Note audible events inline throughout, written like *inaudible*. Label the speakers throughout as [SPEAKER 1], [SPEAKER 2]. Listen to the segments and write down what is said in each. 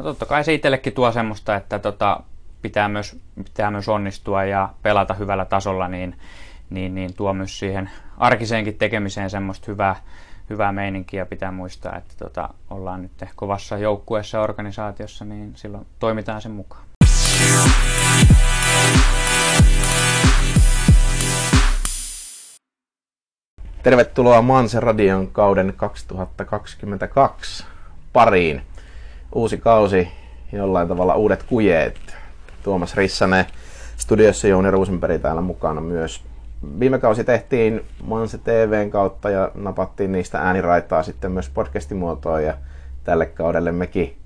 [SPEAKER 1] No totta kai se itsellekin tuo semmoista, että tota, pitää, myös, pitää myös onnistua ja pelata hyvällä tasolla, niin, niin, niin tuo myös siihen arkiseenkin tekemiseen semmoista hyvää, hyvää meininkiä. Pitää muistaa, että tota, ollaan nyt kovassa joukkueessa ja organisaatiossa, niin silloin toimitaan sen mukaan.
[SPEAKER 2] Tervetuloa Manse Radion kauden 2022 pariin. Uusi kausi, jollain tavalla uudet kujeet. Tuomas Rissanen studiossa Jouni Ruusenperi täällä mukana myös. Viime kausi tehtiin Manse TVn kautta ja napattiin niistä ääniraitaa sitten myös podcastimuotoon ja tälle kaudelle mekin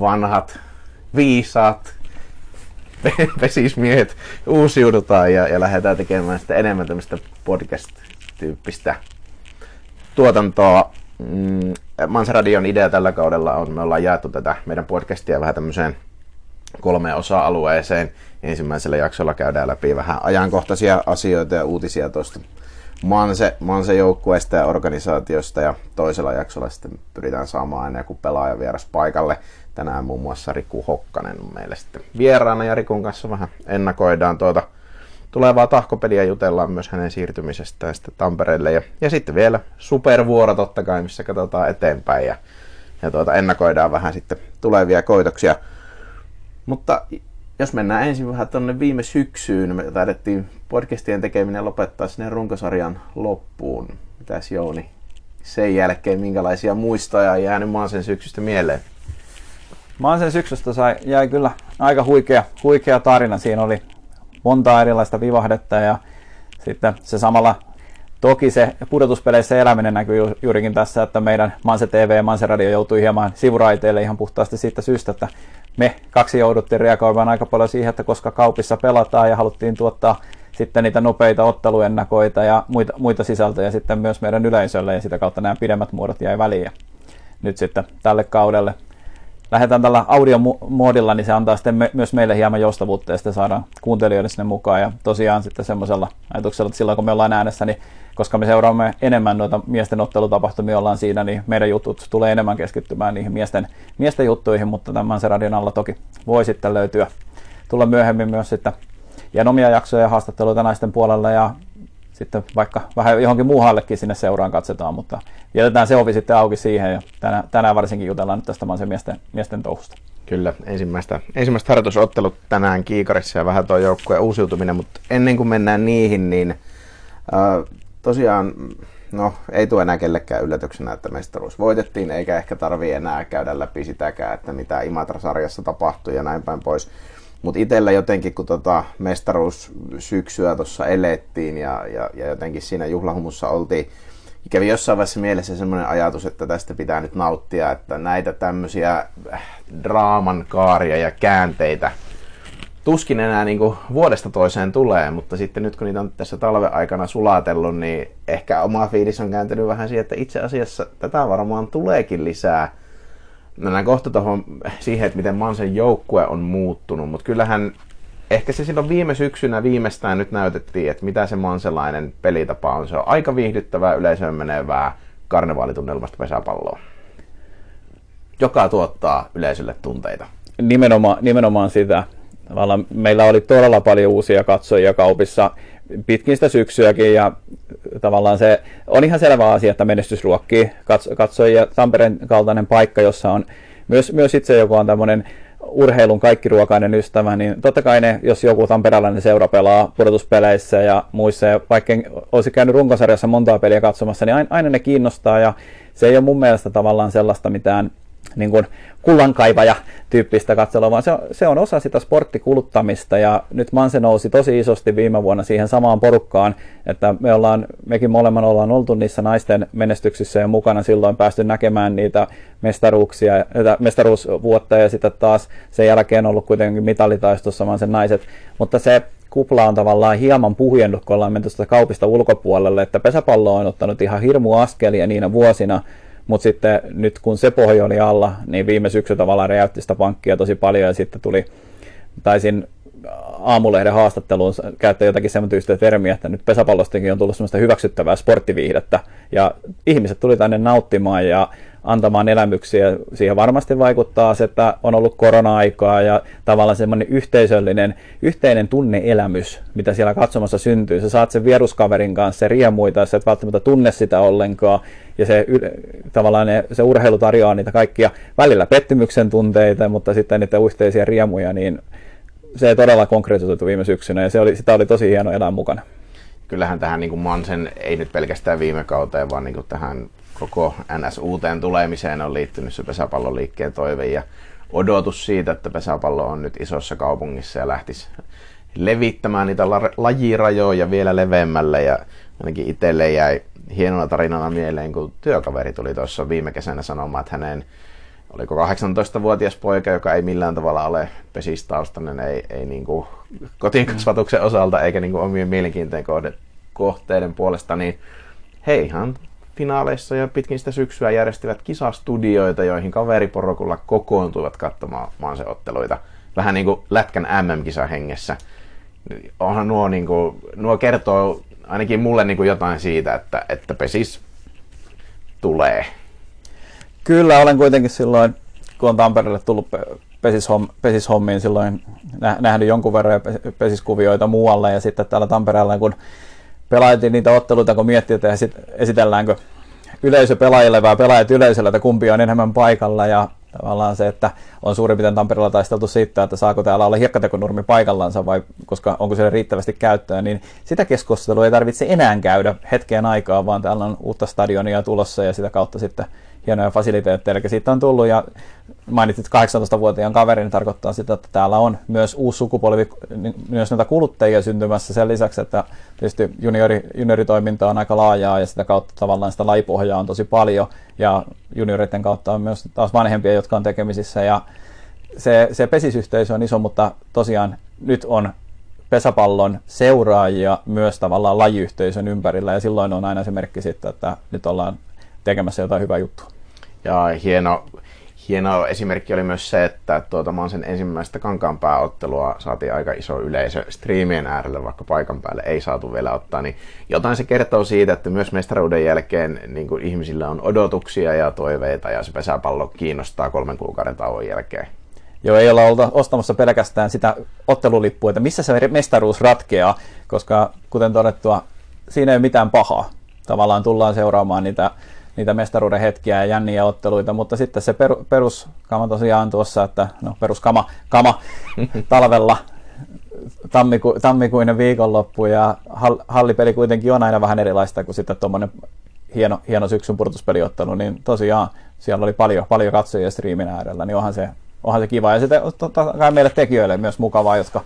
[SPEAKER 2] vanhat, viisaat *laughs* vesismiehet uusiudutaan ja, ja lähdetään tekemään sitten enemmän tämmöistä podcast-tyyppistä tuotantoa. Mm, Mansaradion idea tällä kaudella on, me ollaan jaettu tätä meidän podcastia vähän tämmöiseen kolmeen osa-alueeseen. Ensimmäisellä jaksolla käydään läpi vähän ajankohtaisia asioita ja uutisia tuosta Manse, Manse joukkueesta ja organisaatiosta ja toisella jaksolla sitten pyritään saamaan aina joku pelaaja vieras paikalle. Tänään muun muassa Riku Hokkanen on meille sitten vieraana ja Rikun kanssa vähän ennakoidaan tuota tulevaa tahkopeliä jutellaan myös hänen siirtymisestään sitten Tampereelle. Ja, ja sitten vielä supervuoro totta kai, missä katsotaan eteenpäin ja, ja tuota, ennakoidaan vähän sitten tulevia koitoksia. Mutta jos mennään ensin vähän tuonne viime syksyyn, me taidettiin podcastien tekeminen lopettaa sinne runkosarjan loppuun. Mitäs Jouni sen jälkeen, minkälaisia muistoja on jäänyt sen syksystä mieleen?
[SPEAKER 3] sen syksystä sai, jäi kyllä aika huikea, huikea tarina. Siinä oli monta erilaista vivahdetta ja sitten se samalla Toki se pudotuspeleissä eläminen näkyy juurikin tässä, että meidän Manse TV ja Manse Radio joutui hieman sivuraiteille ihan puhtaasti siitä syystä, että me kaksi jouduttiin reagoimaan aika paljon siihen, että koska kaupissa pelataan ja haluttiin tuottaa sitten niitä nopeita otteluennakoita ja muita, muita sisältöjä sitten myös meidän yleisölle ja sitä kautta nämä pidemmät muodot jäi väliin. Ja nyt sitten tälle kaudelle lähdetään tällä audiomoodilla, niin se antaa sitten me, myös meille hieman joustavuutta ja sitten saadaan kuuntelijoille sinne mukaan. Ja tosiaan sitten semmoisella ajatuksella, että silloin kun me ollaan äänessä, niin koska me seuraamme enemmän noita miesten ottelutapahtumia ollaan siinä, niin meidän jutut tulee enemmän keskittymään niihin miesten, miesten juttuihin, mutta tämän se radion alla toki voi sitten löytyä, tulla myöhemmin myös sitten ja omia jaksoja ja haastatteluita naisten puolella ja sitten vaikka vähän johonkin muuhallekin sinne seuraan katsotaan, mutta jätetään se ovi sitten auki siihen ja tänään, tänään varsinkin jutellaan nyt tästä se miesten, miesten touhusta.
[SPEAKER 2] Kyllä, ensimmäistä, ensimmäistä harjoitusottelut tänään Kiikarissa ja vähän tuo joukkueen uusiutuminen, mutta ennen kuin mennään niihin, niin äh, tosiaan no, ei tule enää kellekään yllätyksenä, että mestaruus voitettiin, eikä ehkä tarvii enää käydä läpi sitäkään, että mitä Imatra-sarjassa tapahtui ja näin päin pois. Mutta itsellä jotenkin, kun tota mestaruussyksyä tuossa elettiin ja, ja, ja, jotenkin siinä juhlahumussa oltiin, kävi jossain vaiheessa mielessä semmoinen ajatus, että tästä pitää nyt nauttia, että näitä tämmöisiä äh, draaman kaaria ja käänteitä tuskin enää niin kuin vuodesta toiseen tulee, mutta sitten nyt kun niitä on tässä talven aikana sulatellut, niin ehkä oma fiilis on kääntynyt vähän siihen, että itse asiassa tätä varmaan tuleekin lisää mennään kohta tuohon siihen, että miten Mansen joukkue on muuttunut, mutta kyllähän ehkä se silloin viime syksynä viimeistään nyt näytettiin, että mitä se manselainen pelitapa on. Se on aika viihdyttävää yleisöön menevää karnevaalitunnelmasta pesäpalloa, joka tuottaa yleisölle tunteita.
[SPEAKER 3] Nimenomaan, nimenomaan sitä. Meillä oli todella paljon uusia katsojia kaupissa pitkin sitä syksyäkin ja tavallaan se on ihan selvä asia, että menestys ruokkii katsojia. Tampereen kaltainen paikka, jossa on myös, myös itse joku on tämmöinen urheilun kaikkiruokainen ystävä, niin totta kai ne, jos joku tamperelainen seura pelaa pudotuspeleissä ja muissa, ja vaikka olisi käynyt runkosarjassa montaa peliä katsomassa, niin aina ne kiinnostaa, ja se ei ole mun mielestä tavallaan sellaista mitään niin kuin kullankaivaja tyyppistä katselua, vaan se on, se on osa sitä sporttikuluttamista. Ja nyt Manse nousi tosi isosti viime vuonna siihen samaan porukkaan, että me ollaan, mekin molemmat ollaan oltu niissä naisten menestyksissä ja mukana silloin päästy näkemään niitä mestaruuksia, mestaruusvuotta. Ja sitten taas sen jälkeen ollut kuitenkin mitalitaistossa Mansen naiset, mutta se kupla on tavallaan hieman puhjennut, kun ollaan menty sitä kaupista ulkopuolelle, että pesäpallo on ottanut ihan hirmu askelia niinä vuosina, mutta sitten nyt kun se pohja oli alla, niin viime syksy tavallaan räjäytti sitä pankkia tosi paljon ja sitten tuli, taisin aamulehden haastatteluun käyttää jotakin semmoista termiä, että nyt pesäpallostakin on tullut semmoista hyväksyttävää sporttiviihdettä, ja ihmiset tuli tänne nauttimaan ja antamaan elämyksiä. Siihen varmasti vaikuttaa se, että on ollut korona-aikaa ja tavallaan semmoinen yhteisöllinen, yhteinen tunneelämys, mitä siellä katsomassa syntyy. Sä saat sen vieruskaverin kanssa se riemuita, sä et välttämättä tunne sitä ollenkaan. Ja se, tavallaan ne, se urheilu tarjoaa niitä kaikkia välillä pettymyksen tunteita, mutta sitten niitä yhteisiä riemuja, niin se ei todella konkretisoitu viime syksynä ja se oli, sitä oli tosi hieno elää mukana.
[SPEAKER 2] Kyllähän tähän niin kuin Mansen, ei nyt pelkästään viime kauteen, vaan niin kuin tähän koko NS-uuteen tulemiseen on liittynyt se pesäpalloliikkeen toive ja odotus siitä, että pesäpallo on nyt isossa kaupungissa ja lähtisi levittämään niitä la- lajirajoja vielä leveämmälle ja ainakin itselle jäi hienona tarinana mieleen, kun työkaveri tuli tuossa viime kesänä sanomaan, että hänen oliko 18-vuotias poika, joka ei millään tavalla ole pesistaustainen, ei, ei niin kuin kotikasvatuksen osalta eikä niin kuin omien mielenkiintojen kohteiden puolesta, niin heihan finaaleissa ja pitkin sitä syksyä järjestivät kisastudioita, joihin kaveriporukulla kokoontuivat katsomaan maanseotteluita. Vähän niin kuin Lätkän MM-kisa hengessä. Onhan nuo, niin kuin, nuo kertoo ainakin mulle niin kuin jotain siitä, että, että pesis tulee.
[SPEAKER 3] Kyllä, olen kuitenkin silloin, kun on Tampereelle tullut pesishom, pesishommiin silloin nähnyt jonkun verran pesiskuvioita muualle ja sitten täällä Tampereella, kun pelailtiin niitä otteluita, kun miettii, että esitelläänkö yleisö pelaajille vai pelaajat yleisölle, että kumpi on enemmän paikalla ja tavallaan se, että on suurin piirtein Tampereella taisteltu siitä, että saako täällä olla hiekkatekonurmi paikallansa vai koska onko siellä riittävästi käyttöä, niin sitä keskustelua ei tarvitse enää käydä hetkeen aikaa, vaan täällä on uutta stadionia tulossa ja sitä kautta sitten hienoja fasiliteetteja. Eli siitä on tullut ja mainitsit 18-vuotiaan kaverin, niin tarkoittaa sitä, että täällä on myös uusi sukupolvi, myös näitä kuluttajia syntymässä sen lisäksi, että tietysti juniori, junioritoiminta on aika laajaa ja sitä kautta tavallaan sitä laipohjaa on tosi paljon ja junioritten kautta on myös taas vanhempia, jotka on tekemisissä ja se, se pesisyhteisö on iso, mutta tosiaan nyt on pesäpallon seuraajia myös tavallaan lajiyhteisön ympärillä ja silloin on aina se merkki sitten, että nyt ollaan tekemässä jotain hyvää juttua.
[SPEAKER 2] Ja hieno, hieno esimerkki oli myös se, että tuota, mä sen ensimmäistä kankaan pääottelua saatiin aika iso yleisö striimien äärelle, vaikka paikan päälle ei saatu vielä ottaa. Niin jotain se kertoo siitä, että myös mestaruuden jälkeen niin kuin ihmisillä on odotuksia ja toiveita ja se pesäpallo kiinnostaa kolmen kuukauden tauon jälkeen.
[SPEAKER 3] Joo, ei olla olta ostamassa pelkästään sitä ottelulippua, että missä se mestaruus ratkeaa, koska kuten todettua, siinä ei ole mitään pahaa. Tavallaan tullaan seuraamaan niitä niitä mestaruuden hetkiä ja jänniä otteluita, mutta sitten se per, peruskama tosiaan tuossa, että no peruskama kama *laughs* talvella tammiku, tammikuinen viikonloppu ja hallipeli kuitenkin on aina vähän erilaista kuin sitten tuommoinen hieno, hieno syksyn purtuspeliottelu, niin tosiaan siellä oli paljon, paljon katsojia striimin äärellä, niin onhan se, onhan se kiva. Ja sitten totta kai meille tekijöille myös mukavaa, jotka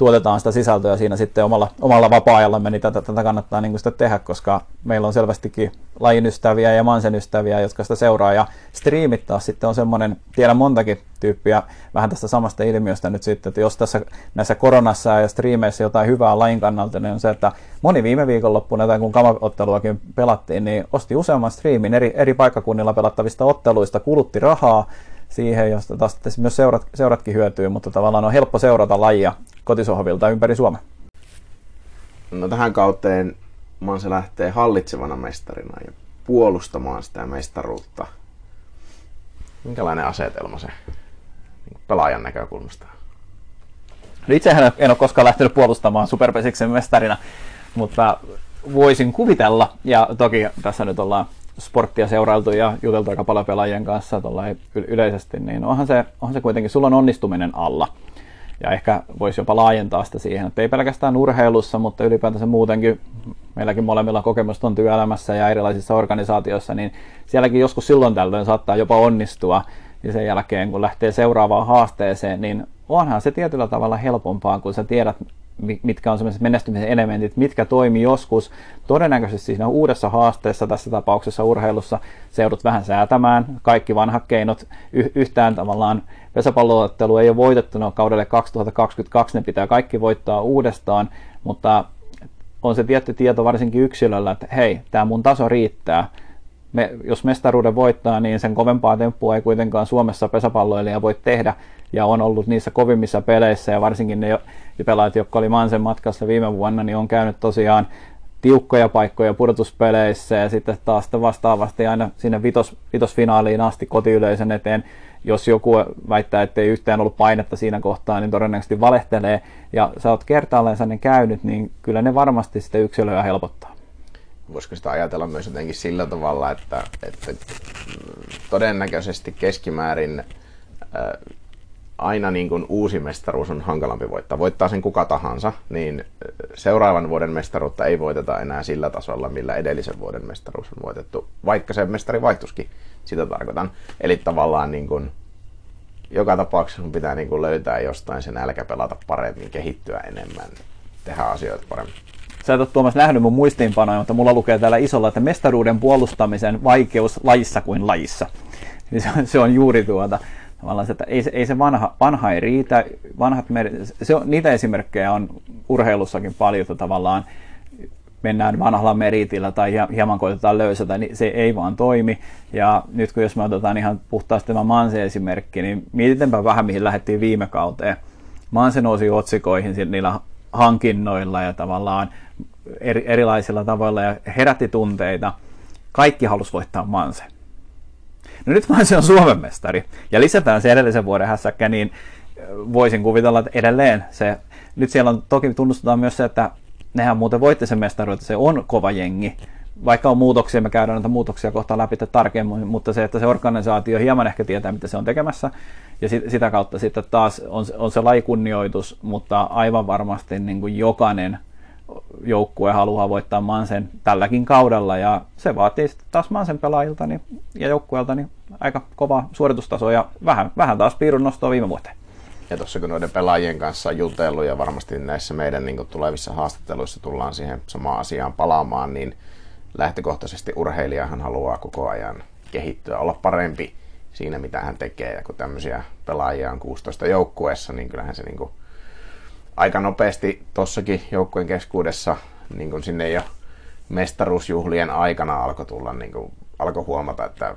[SPEAKER 3] tuotetaan sitä sisältöä siinä sitten omalla, omalla vapaa-ajallamme, niin tätä, tätä kannattaa niin sitä tehdä, koska meillä on selvästikin lajin ystäviä ja mansen ystäviä, jotka sitä seuraa. Ja striimit taas sitten on semmoinen, tiedän montakin tyyppiä vähän tästä samasta ilmiöstä nyt sitten, että jos tässä näissä koronassa ja striimeissä jotain hyvää lajin kannalta, niin on se, että moni viime viikonloppuna, tai kun kamaotteluakin pelattiin, niin osti useamman striimin eri, eri paikkakunnilla pelattavista otteluista, kulutti rahaa, siihen, josta taas myös seurat, seuratkin hyötyy, mutta tavallaan on helppo seurata lajia kotisohvilta ympäri Suomea.
[SPEAKER 2] No tähän kauteen Manse lähtee hallitsevana mestarina ja puolustamaan sitä mestaruutta. Minkälainen asetelma se pelaajan näkökulmasta?
[SPEAKER 3] No itsehän en ole koskaan lähtenyt puolustamaan Superpesiksen mestarina, mutta voisin kuvitella, ja toki tässä nyt ollaan sporttia seurailtu ja juteltu aika paljon pelaajien kanssa yleisesti, niin onhan se, onhan se kuitenkin, sulla on onnistuminen alla. Ja ehkä voisi jopa laajentaa sitä siihen, että ei pelkästään urheilussa, mutta ylipäätänsä muutenkin, meilläkin molemmilla kokemusta on työelämässä ja erilaisissa organisaatioissa, niin sielläkin joskus silloin tällöin saattaa jopa onnistua. Ja sen jälkeen, kun lähtee seuraavaan haasteeseen, niin onhan se tietyllä tavalla helpompaa, kun sä tiedät, mitkä on sellaiset menestymisen elementit, mitkä toimii joskus. Todennäköisesti siinä uudessa haasteessa, tässä tapauksessa urheilussa, se joudut vähän säätämään. Kaikki vanhat keinot y- yhtään tavallaan pesäpalloottelu ei ole voitettu no, kaudelle 2022, ne pitää kaikki voittaa uudestaan, mutta on se tietty tieto varsinkin yksilöllä, että hei, tämä mun taso riittää. Me, jos mestaruuden voittaa, niin sen kovempaa temppua ei kuitenkaan Suomessa pesäpalloilija voi tehdä, ja on ollut niissä kovimmissa peleissä, ja varsinkin ne pelaajat, jotka oli Mansen matkassa viime vuonna, niin on käynyt tosiaan tiukkoja paikkoja pudotuspeleissä, ja sitten taas vastaavasti aina sinne vitos, vitosfinaaliin asti kotiyleisön eteen, jos joku väittää, että ei yhtään ollut painetta siinä kohtaa, niin todennäköisesti valehtelee, ja sä oot kertaalleen ne käynyt, niin kyllä ne varmasti sitä yksilöä helpottaa
[SPEAKER 2] voisiko sitä ajatella myös jotenkin sillä tavalla, että, että todennäköisesti keskimäärin ää, aina niin kuin uusi mestaruus on hankalampi voittaa. Voittaa sen kuka tahansa, niin seuraavan vuoden mestaruutta ei voiteta enää sillä tasolla, millä edellisen vuoden mestaruus on voitettu, vaikka se mestari vaihtuskin, sitä tarkoitan. Eli tavallaan niin kuin, joka tapauksessa sun pitää niin kuin löytää jostain sen nälkä pelata paremmin, kehittyä enemmän, tehdä asioita paremmin.
[SPEAKER 3] Sä et ole Tuomas nähnyt mun muistiinpanoja, mutta mulla lukee täällä isolla, että mestaruuden puolustamisen vaikeus lajissa kuin lajissa. Niin se, on, se on juuri tuota, tavallaan se, että ei se, ei se vanha, vanha ei riitä. Vanhat meri, se on, niitä esimerkkejä on urheilussakin paljon, että tavallaan mennään vanhalla meritillä tai hieman koitetaan löysätä, niin se ei vaan toimi. Ja nyt kun jos me otetaan ihan puhtaasti tämä Manse esimerkki, niin mietitäänpä vähän mihin lähdettiin viime kauteen. Manse nousi otsikoihin niillä hankinnoilla ja tavallaan eri, erilaisilla tavoilla ja herätti tunteita. Kaikki halusi voittaa Manse. No nyt Manse on Suomen mestari ja lisätään se edellisen vuoden hässäkkä, niin voisin kuvitella, että edelleen se, nyt siellä on toki tunnustetaan myös se, että nehän muuten voitti sen mestaruuden, se on kova jengi, vaikka on muutoksia, me käydään näitä muutoksia kohta läpi tarkemmin, mutta se, että se organisaatio hieman ehkä tietää, mitä se on tekemässä, ja sit, sitä kautta sitten taas on, on se lajikunnioitus, mutta aivan varmasti niin kuin jokainen joukkue haluaa voittaa Mansen tälläkin kaudella, ja se vaatii sitten taas Mansen pelaajilta niin, ja joukkueelta niin aika kova suoritustaso, ja vähän, vähän taas piirun nostoa viime vuoteen.
[SPEAKER 2] Ja tuossa kun noiden pelaajien kanssa on jutellut ja varmasti näissä meidän niin tulevissa haastatteluissa tullaan siihen samaan asiaan palaamaan, niin lähtökohtaisesti urheilijahan haluaa koko ajan kehittyä, olla parempi siinä, mitä hän tekee. Ja kun tämmöisiä pelaajia on 16 joukkueessa, niin kyllähän se niin kuin aika nopeasti tossakin joukkueen keskuudessa niin kuin sinne jo mestaruusjuhlien aikana alkoi tulla, niin kuin, alkoi huomata, että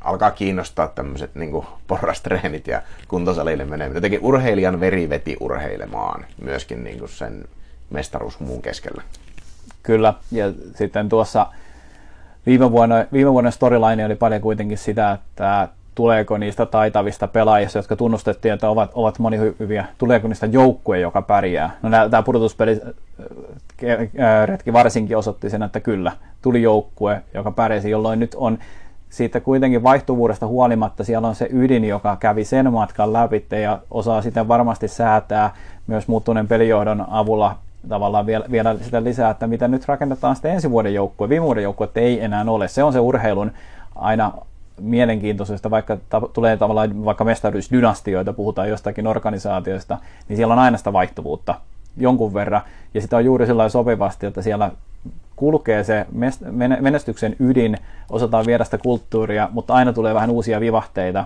[SPEAKER 2] alkaa kiinnostaa tämmöiset niin porrastreenit ja kuntosalille meneminen. Jotenkin urheilijan veri veti urheilemaan myöskin niin kuin sen mestaruusmuun keskellä.
[SPEAKER 3] Kyllä, ja sitten tuossa viime vuonna, viime vuonna storyline oli paljon kuitenkin sitä, että tuleeko niistä taitavista pelaajista, jotka tunnustettiin, että ovat, ovat moni hyviä, tuleeko niistä joukkue, joka pärjää. No tämä pudotuspeli retki varsinkin osoitti sen, että kyllä, tuli joukkue, joka pärjäsi, jolloin nyt on siitä kuitenkin vaihtuvuudesta huolimatta siellä on se ydin, joka kävi sen matkan läpi ja osaa sitten varmasti säätää myös muuttuneen pelijohdon avulla tavallaan vielä, vielä sitä lisää, että mitä nyt rakennetaan sitten ensi vuoden joukkue. Viime vuoden joukkue ei enää ole. Se on se urheilun aina mielenkiintoisesta, vaikka ta- tulee tavallaan vaikka mestaruusdynastioita, puhutaan jostakin organisaatioista, niin siellä on aina sitä vaihtuvuutta jonkun verran, ja sitä on juuri sillä sopivasti, että siellä kulkee se menestyksen ydin, osataan viedä sitä kulttuuria, mutta aina tulee vähän uusia vivahteita,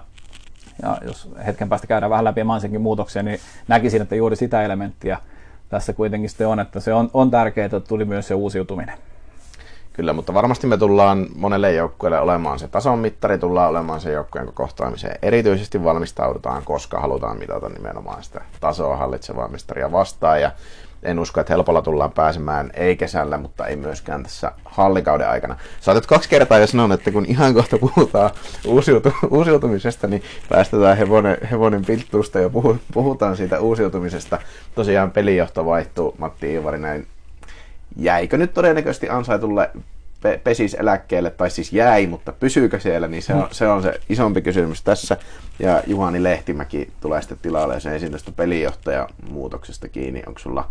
[SPEAKER 3] ja jos hetken päästä käydään vähän läpi Mansenkin muutoksia, niin näkisin, että juuri sitä elementtiä tässä kuitenkin sitten on, että se on, on tärkeää, että tuli myös se uusiutuminen.
[SPEAKER 2] Kyllä, mutta varmasti me tullaan monelle joukkueelle olemaan se tason mittari, tullaan olemaan se joukkueen kohtaamiseen. Erityisesti valmistaudutaan, koska halutaan mitata nimenomaan sitä tasoa hallitsevaa mistaria vastaan. Ja en usko, että helpolla tullaan pääsemään, ei kesällä, mutta ei myöskään tässä hallikauden aikana. Sä kaksi kertaa jo sanonut, että kun ihan kohta puhutaan uusiutu- uusiutumisesta, niin päästetään hevonen, hevonen pilttuusta ja puhutaan siitä uusiutumisesta. Tosiaan pelijohto vaihtuu, Matti Iivari näin jäikö nyt todennäköisesti ansaitulle pe- pesis eläkkeelle, tai siis jäi, mutta pysyykö siellä, niin se on, se on se isompi kysymys tässä. Ja Juhani Lehtimäki tulee sitten tilalle sen ensin tästä pelijohtajan muutoksesta kiinni. Onko sulla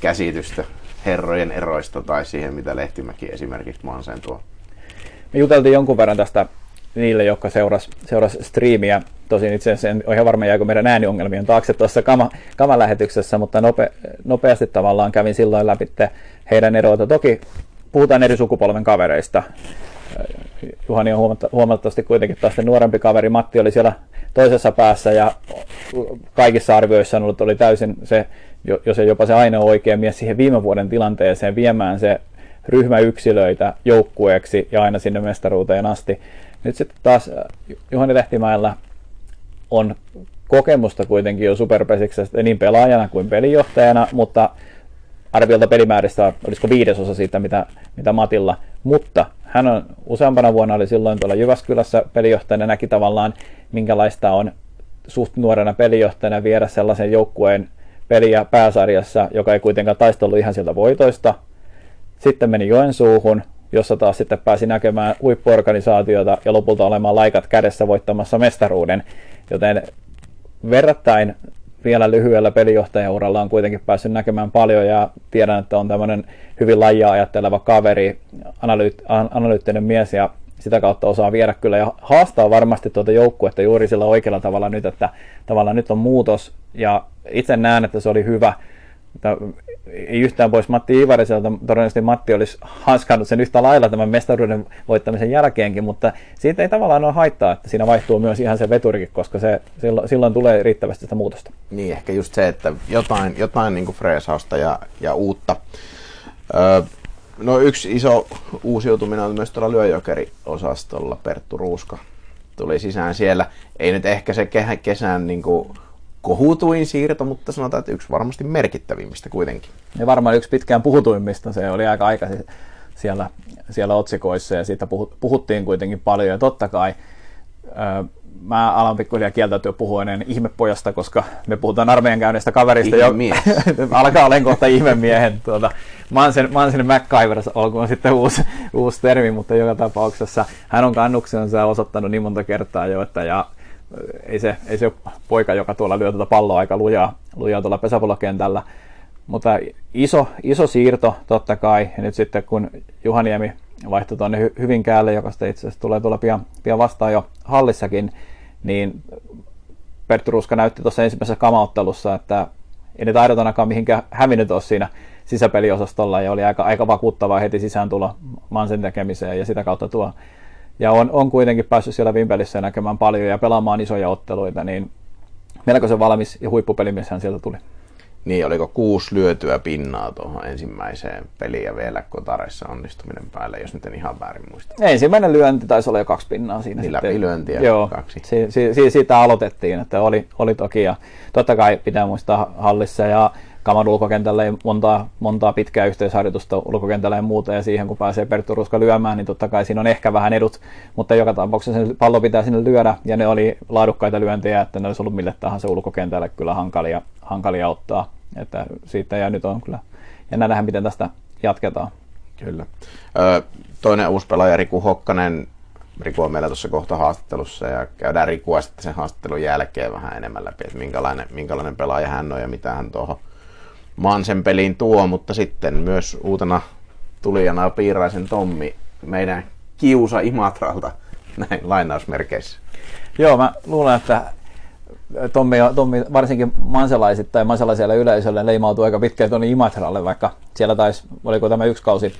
[SPEAKER 2] käsitystä herrojen eroista tai siihen, mitä Lehtimäki esimerkiksi Manseen tuo?
[SPEAKER 3] Me juteltiin jonkun verran tästä niille, jotka seuras, seuras striimiä. Tosin itse asiassa en ole ihan varma, jääkö meidän ääniongelmien taakse tuossa kama, kamalähetyksessä, mutta nope, nopeasti tavallaan kävin silloin läpi heidän eroita. Toki puhutaan eri sukupolven kavereista. Juhani on huomattavasti kuitenkin taas nuorempi kaveri. Matti oli siellä toisessa päässä ja kaikissa arvioissa on ollut, oli täysin se, jos ei jopa se ainoa oikea mies siihen viime vuoden tilanteeseen viemään se ryhmäyksilöitä joukkueeksi ja aina sinne mestaruuteen asti. Nyt sitten taas äh, Juhani Lehtimäellä on kokemusta kuitenkin jo superpesiksestä niin pelaajana kuin pelijohtajana, mutta arviolta pelimääristä olisiko viidesosa siitä, mitä, mitä Matilla. Mutta hän on useampana vuonna oli silloin tuolla Jyväskylässä pelijohtajana, näki tavallaan minkälaista on suht nuorena pelijohtajana viedä sellaisen joukkueen peliä pääsarjassa, joka ei kuitenkaan taistellut ihan sieltä voitoista. Sitten meni Joensuuhun, jossa taas sitten pääsi näkemään huippuorganisaatiota ja lopulta olemaan laikat kädessä voittamassa mestaruuden. Joten verrattain vielä lyhyellä pelijohtajauralla on kuitenkin päässyt näkemään paljon ja tiedän, että on tämmöinen hyvin lajia ajatteleva kaveri, analyyt, analyyttinen mies ja sitä kautta osaa viedä kyllä ja haastaa varmasti tuota joukkuetta juuri sillä oikealla tavalla nyt, että tavallaan nyt on muutos ja itse näen, että se oli hyvä. Ei yhtään pois Matti Ivariselta, todennäköisesti Matti olisi hanskannut sen yhtä lailla tämän mestaruuden voittamisen jälkeenkin, mutta siitä ei tavallaan ole haittaa, että siinä vaihtuu myös ihan se veturikin, koska se, silloin, silloin tulee riittävästi sitä muutosta.
[SPEAKER 2] Niin, ehkä just se, että jotain, jotain niin freesausta ja, ja uutta. Öö, no yksi iso uusiutuminen on myös tuolla lyöjokeri-osastolla, Perttu Ruuska tuli sisään siellä. Ei nyt ehkä se kesän niin kuin kohutuin siirto, mutta sanotaan, että yksi varmasti merkittävimmistä kuitenkin.
[SPEAKER 3] Ja varmaan yksi pitkään puhutuimmista, se oli aika aikaisin siellä, siellä otsikoissa ja siitä puhuttiin kuitenkin paljon ja totta kai mä alan pikkuhiljaa kieltäytyä puhuinen ihmepojasta, koska me puhutaan armeijan käyneestä kaverista.
[SPEAKER 2] Jo, *laughs*
[SPEAKER 3] alkaa olen kohta ihmemiehen. Tuota, mä oon sen, mä oon sen MacGyver, olkoon sitten uusi, uusi termi, mutta joka tapauksessa hän on kannuksensa osoittanut niin monta kertaa jo, että ja ei se, ei se ole poika, joka tuolla lyö tuota palloa aika lujaa, lujaa tuolla pesäpallokentällä. Mutta iso, iso siirto totta kai. Ja nyt sitten kun Juhaniemi vaihtui tuonne Hyvinkäälle, joka sitten itse asiassa tulee tuolla pian, pian vastaan jo hallissakin, niin Perttu Ruska näytti tuossa ensimmäisessä kamauttelussa, että ei ne taidot ainakaan mihinkään hävinnyt ole siinä sisäpeliosastolla ja oli aika, aika vakuuttavaa heti sisään tulla Mansen tekemiseen ja sitä kautta tuo ja on, on kuitenkin päässyt siellä Vimpelissä näkemään paljon ja pelaamaan isoja otteluita, niin melko se valmis ja huippupelimiehän sieltä tuli.
[SPEAKER 2] Niin, oliko kuusi lyötyä pinnaa tuohon ensimmäiseen peliin ja vielä kotareissa onnistuminen päälle, jos nyt en ihan väärin muista.
[SPEAKER 3] Ensimmäinen lyönti taisi olla jo kaksi pinnaa siinä.
[SPEAKER 2] Niin, sitten. lyöntiä
[SPEAKER 3] Joo,
[SPEAKER 2] kaksi.
[SPEAKER 3] Si- si- si- siitä aloitettiin, että oli, oli toki ja totta kai pitää muistaa hallissa ja Kaman ulkokentällä ei montaa, montaa pitkää yhteisharjoitusta ulkokentällä ja muuta, ja siihen kun pääsee Perttu Ruska lyömään, niin totta kai siinä on ehkä vähän edut, mutta joka tapauksessa se pallo pitää sinne lyödä, ja ne oli laadukkaita lyöntejä, että ne olisi ollut mille tahansa ulkokentällä kyllä hankalia, hankalia ottaa. Että siitä ja nyt on kyllä jännä nähdä, miten tästä jatketaan.
[SPEAKER 2] Kyllä. Toinen uusi pelaaja Riku Hokkanen. Riku on meillä tuossa kohta haastattelussa ja käydään Rikua sitten sen haastattelun jälkeen vähän enemmän läpi, että minkälainen, minkälainen pelaaja hän on ja mitä hän tuohon Mansen peliin tuo, mutta sitten myös uutena tulijana Piiraisen Tommi, meidän kiusa Imatralta, *laughs* näin lainausmerkeissä.
[SPEAKER 3] Joo, mä luulen, että Tommi, Tommi varsinkin manselaisittain tai manselaiselle yleisölle leimautuu aika pitkään tuonne Imatralle, vaikka siellä taisi, oliko tämä yksi kausi,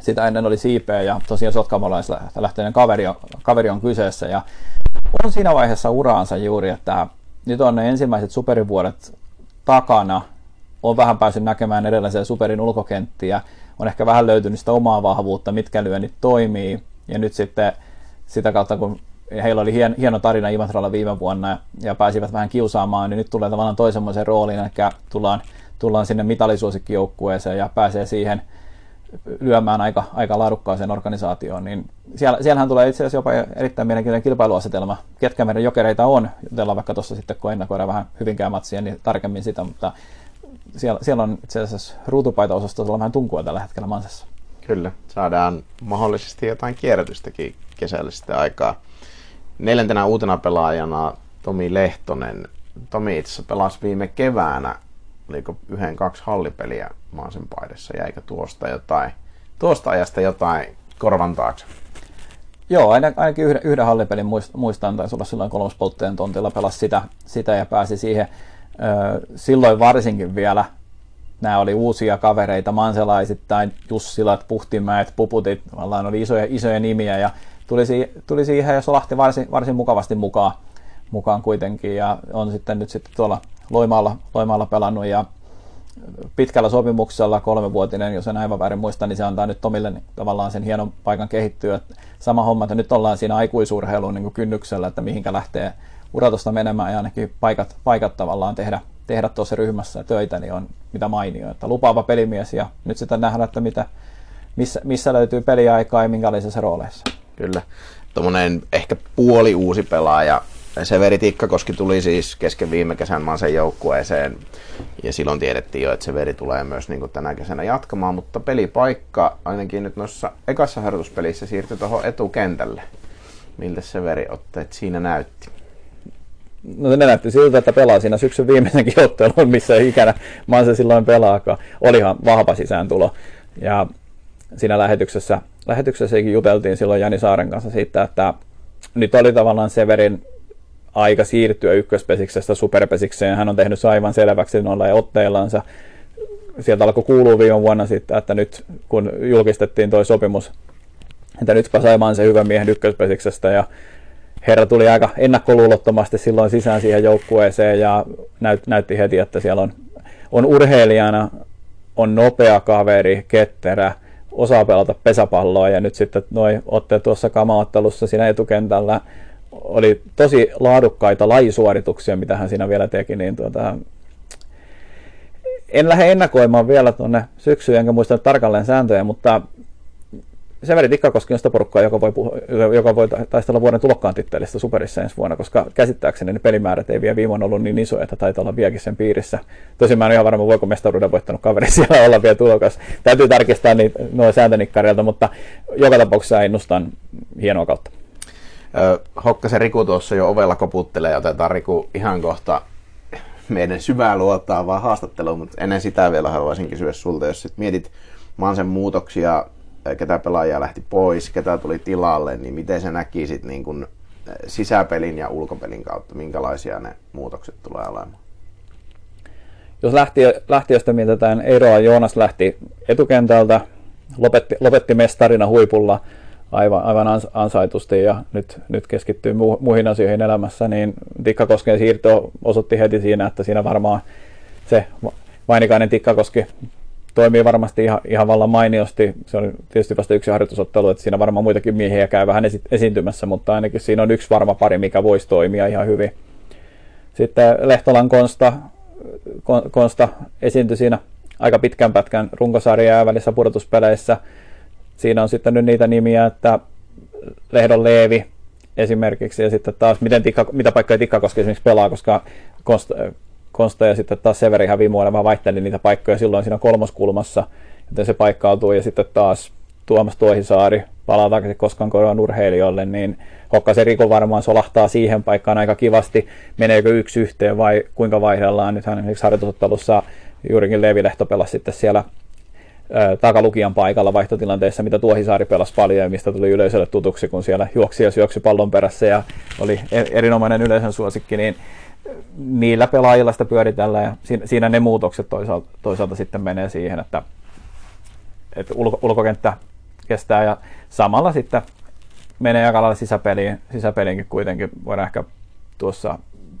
[SPEAKER 3] sitä ennen oli siipeä ja tosiaan sotkamolaisella lähteinen kaveri on, kaveri on kyseessä ja on siinä vaiheessa uraansa juuri, että nyt on ne ensimmäiset superivuodet takana on vähän päässyt näkemään erilaisia superin ulkokenttiä, on ehkä vähän löytynyt sitä omaa vahvuutta, mitkä lyönnit toimii, ja nyt sitten sitä kautta, kun heillä oli hien, hieno tarina Imatralla viime vuonna ja pääsivät vähän kiusaamaan, niin nyt tulee tavallaan toisenmoisen rooliin, eli tullaan, tullaan sinne mitalisuosikkijoukkueeseen ja pääsee siihen lyömään aika, aika laadukkaaseen organisaatioon, niin siellä, siellähän tulee itse asiassa jopa erittäin mielenkiintoinen kilpailuasetelma. Ketkä meidän jokereita on, jutellaan vaikka tuossa sitten, kun ennakoidaan vähän hyvinkään matsia, niin tarkemmin sitä, mutta siellä, siellä on itse asiassa ruutupaita-osastolla vähän tunkua tällä hetkellä Mansessa.
[SPEAKER 2] Kyllä, saadaan mahdollisesti jotain kierrätystäkin kesällä sitten aikaa. Neljäntenä uutena pelaajana Tomi Lehtonen. Tomi itse pelasi viime keväänä, oliko yhden kaksi hallipeliä Maansen paidassa. Jäikö tuosta jotain, tuosta ajasta jotain korvan taakse?
[SPEAKER 3] Joo, ainakin yhden, yhden hallipelin muistan, taisi olla silloin kolmospoltteen tontilla, pelasi sitä, sitä ja pääsi siihen silloin varsinkin vielä nämä oli uusia kavereita, manselaisittain, Jussilat, Puhtimäet, Puputit, vallaan oli isoja, isoja nimiä ja tuli, tuli siihen ja solahti varsin, varsin mukavasti mukaan, mukaan kuitenkin ja on sitten nyt sitten tuolla Loimaalla, Loimaalla pelannut ja pitkällä sopimuksella, kolmevuotinen, jos en aivan väärin muista, niin se antaa nyt Tomille niin tavallaan sen hienon paikan kehittyä. Sama homma, että nyt ollaan siinä aikuisurheilun niin kynnyksellä, että mihinkä lähtee uratosta menemään ja ainakin paikat, paikat tavallaan tehdä, tehdä tuossa ryhmässä töitä, niin on mitä mainio. Että lupaava pelimies ja nyt sitä nähdään, että mitä, missä, missä löytyy peliaikaa ja minkälaisissa rooleissa.
[SPEAKER 2] Kyllä. Tuommoinen ehkä puoli uusi pelaaja. Severi Tikkakoski tuli siis kesken viime kesän Mansen joukkueeseen ja silloin tiedettiin jo, että Severi tulee myös niin kuin tänä kesänä jatkamaan, mutta pelipaikka ainakin nyt noissa ekassa harjoituspelissä siirtyi tuohon etukentälle. Miltä Severi otteet siinä näytti?
[SPEAKER 3] No se näytti siltä, että pelaa siinä syksyn viimeisenkin *laughs* ottelun, missä ei ikänä Manse silloin pelaakaan. Olihan vahva sisääntulo. Ja siinä lähetyksessä, lähetyksessäkin juteltiin silloin Jani Saaren kanssa siitä, että nyt oli tavallaan Severin aika siirtyä ykköspeksiksestä superpesikseen. Hän on tehnyt aivan selväksi noilla otteillansa. Sieltä alkoi kuulua viime vuonna sitten, että nyt kun julkistettiin tuo sopimus, että nyt kasaimaan se hyvä miehen ykköspekiksestä ja herra tuli aika ennakkoluulottomasti silloin sisään siihen joukkueeseen ja näyt, näytti heti, että siellä on, on urheilijana, on nopea kaveri, ketterä, osaa pelata pesäpalloa ja nyt sitten noin otteet tuossa kamaottelussa siinä etukentällä oli tosi laadukkaita lajisuorituksia, mitä hän siinä vielä teki, niin tuota, en lähde ennakoimaan vielä tuonne syksyyn, enkä muista tarkalleen sääntöjä, mutta Severi Tikkakoski on sitä porukkaa, joka voi, puhu, joka voi taistella vuoden tulokkaan tittelistä superissa ensi vuonna, koska käsittääkseni ne pelimäärät ei vielä viime ollut niin isoja, että taitaa olla vieläkin sen piirissä. Tosin mä en ihan varma, voiko mestaruuden voittanut kaveri *laughs* siellä olla vielä tulokas. Täytyy tarkistaa niitä noin sääntönikkareilta, mutta joka tapauksessa ennustan hienoa kautta.
[SPEAKER 2] Hokkasen Riku tuossa jo ovella koputtelee, otetaan Riku ihan kohta meidän syvää luotaavaa haastattelua, mutta ennen sitä vielä haluaisin kysyä sulta, jos sit mietit Mansen muutoksia ketä pelaajia lähti pois, ketä tuli tilalle, niin miten se näkisit niin kuin sisäpelin ja ulkopelin kautta, minkälaisia ne muutokset tulee olemaan?
[SPEAKER 3] Jos lähti, lähtiöstä mietitään Eiroa, Joonas lähti etukentältä, lopetti, lopetti mestarina huipulla aivan, aivan ansaitusti ja nyt, nyt keskittyy muihin asioihin elämässä, niin Tikkakosken siirto osoitti heti siinä, että siinä varmaan se Vainikainen Tikkakoski toimii varmasti ihan, ihan vallan mainiosti. Se on tietysti vasta yksi harjoitusottelu, että siinä varmaan muitakin miehiä käy vähän esi- esiintymässä, mutta ainakin siinä on yksi varma pari, mikä voisi toimia ihan hyvin. Sitten Lehtolan Konsta, Konsta esiintyi siinä aika pitkän pätkän runkosarja ja välissä pudotuspeleissä. Siinä on sitten nyt niitä nimiä, että Lehdon Leevi esimerkiksi, ja sitten taas miten tikka, mitä paikkoja Tikkakoski esimerkiksi pelaa, koska Konsta, Konsta ja sitten taas Severi ihan viime vuonna vähän vaihteli niitä paikkoja silloin siinä kolmoskulmassa, joten se paikkautuu ja sitten taas Tuomas Tuohisaari palaa takaisin koskaan koron urheilijoille, niin Hokkasen Riko varmaan solahtaa siihen paikkaan aika kivasti. Meneekö yksi yhteen vai kuinka vaihdellaan? Nythän esimerkiksi harjoitusottelussa juurikin Levi Lehto pelasi sitten siellä takalukijan paikalla vaihtotilanteessa, mitä Tuohisaari pelasi paljon ja mistä tuli yleisölle tutuksi, kun siellä juoksi ja syöksi pallon perässä ja oli e- erinomainen yleisön suosikki, niin niillä pelaajilla sitä pyöritellään ja siinä, siinä ne muutokset toisaalta, toisaalta sitten menee siihen, että, että ulko, ulkokenttä kestää ja samalla sitten menee aika lailla sisäpeliin, sisäpeliinkin kuitenkin. Voidaan ehkä tuossa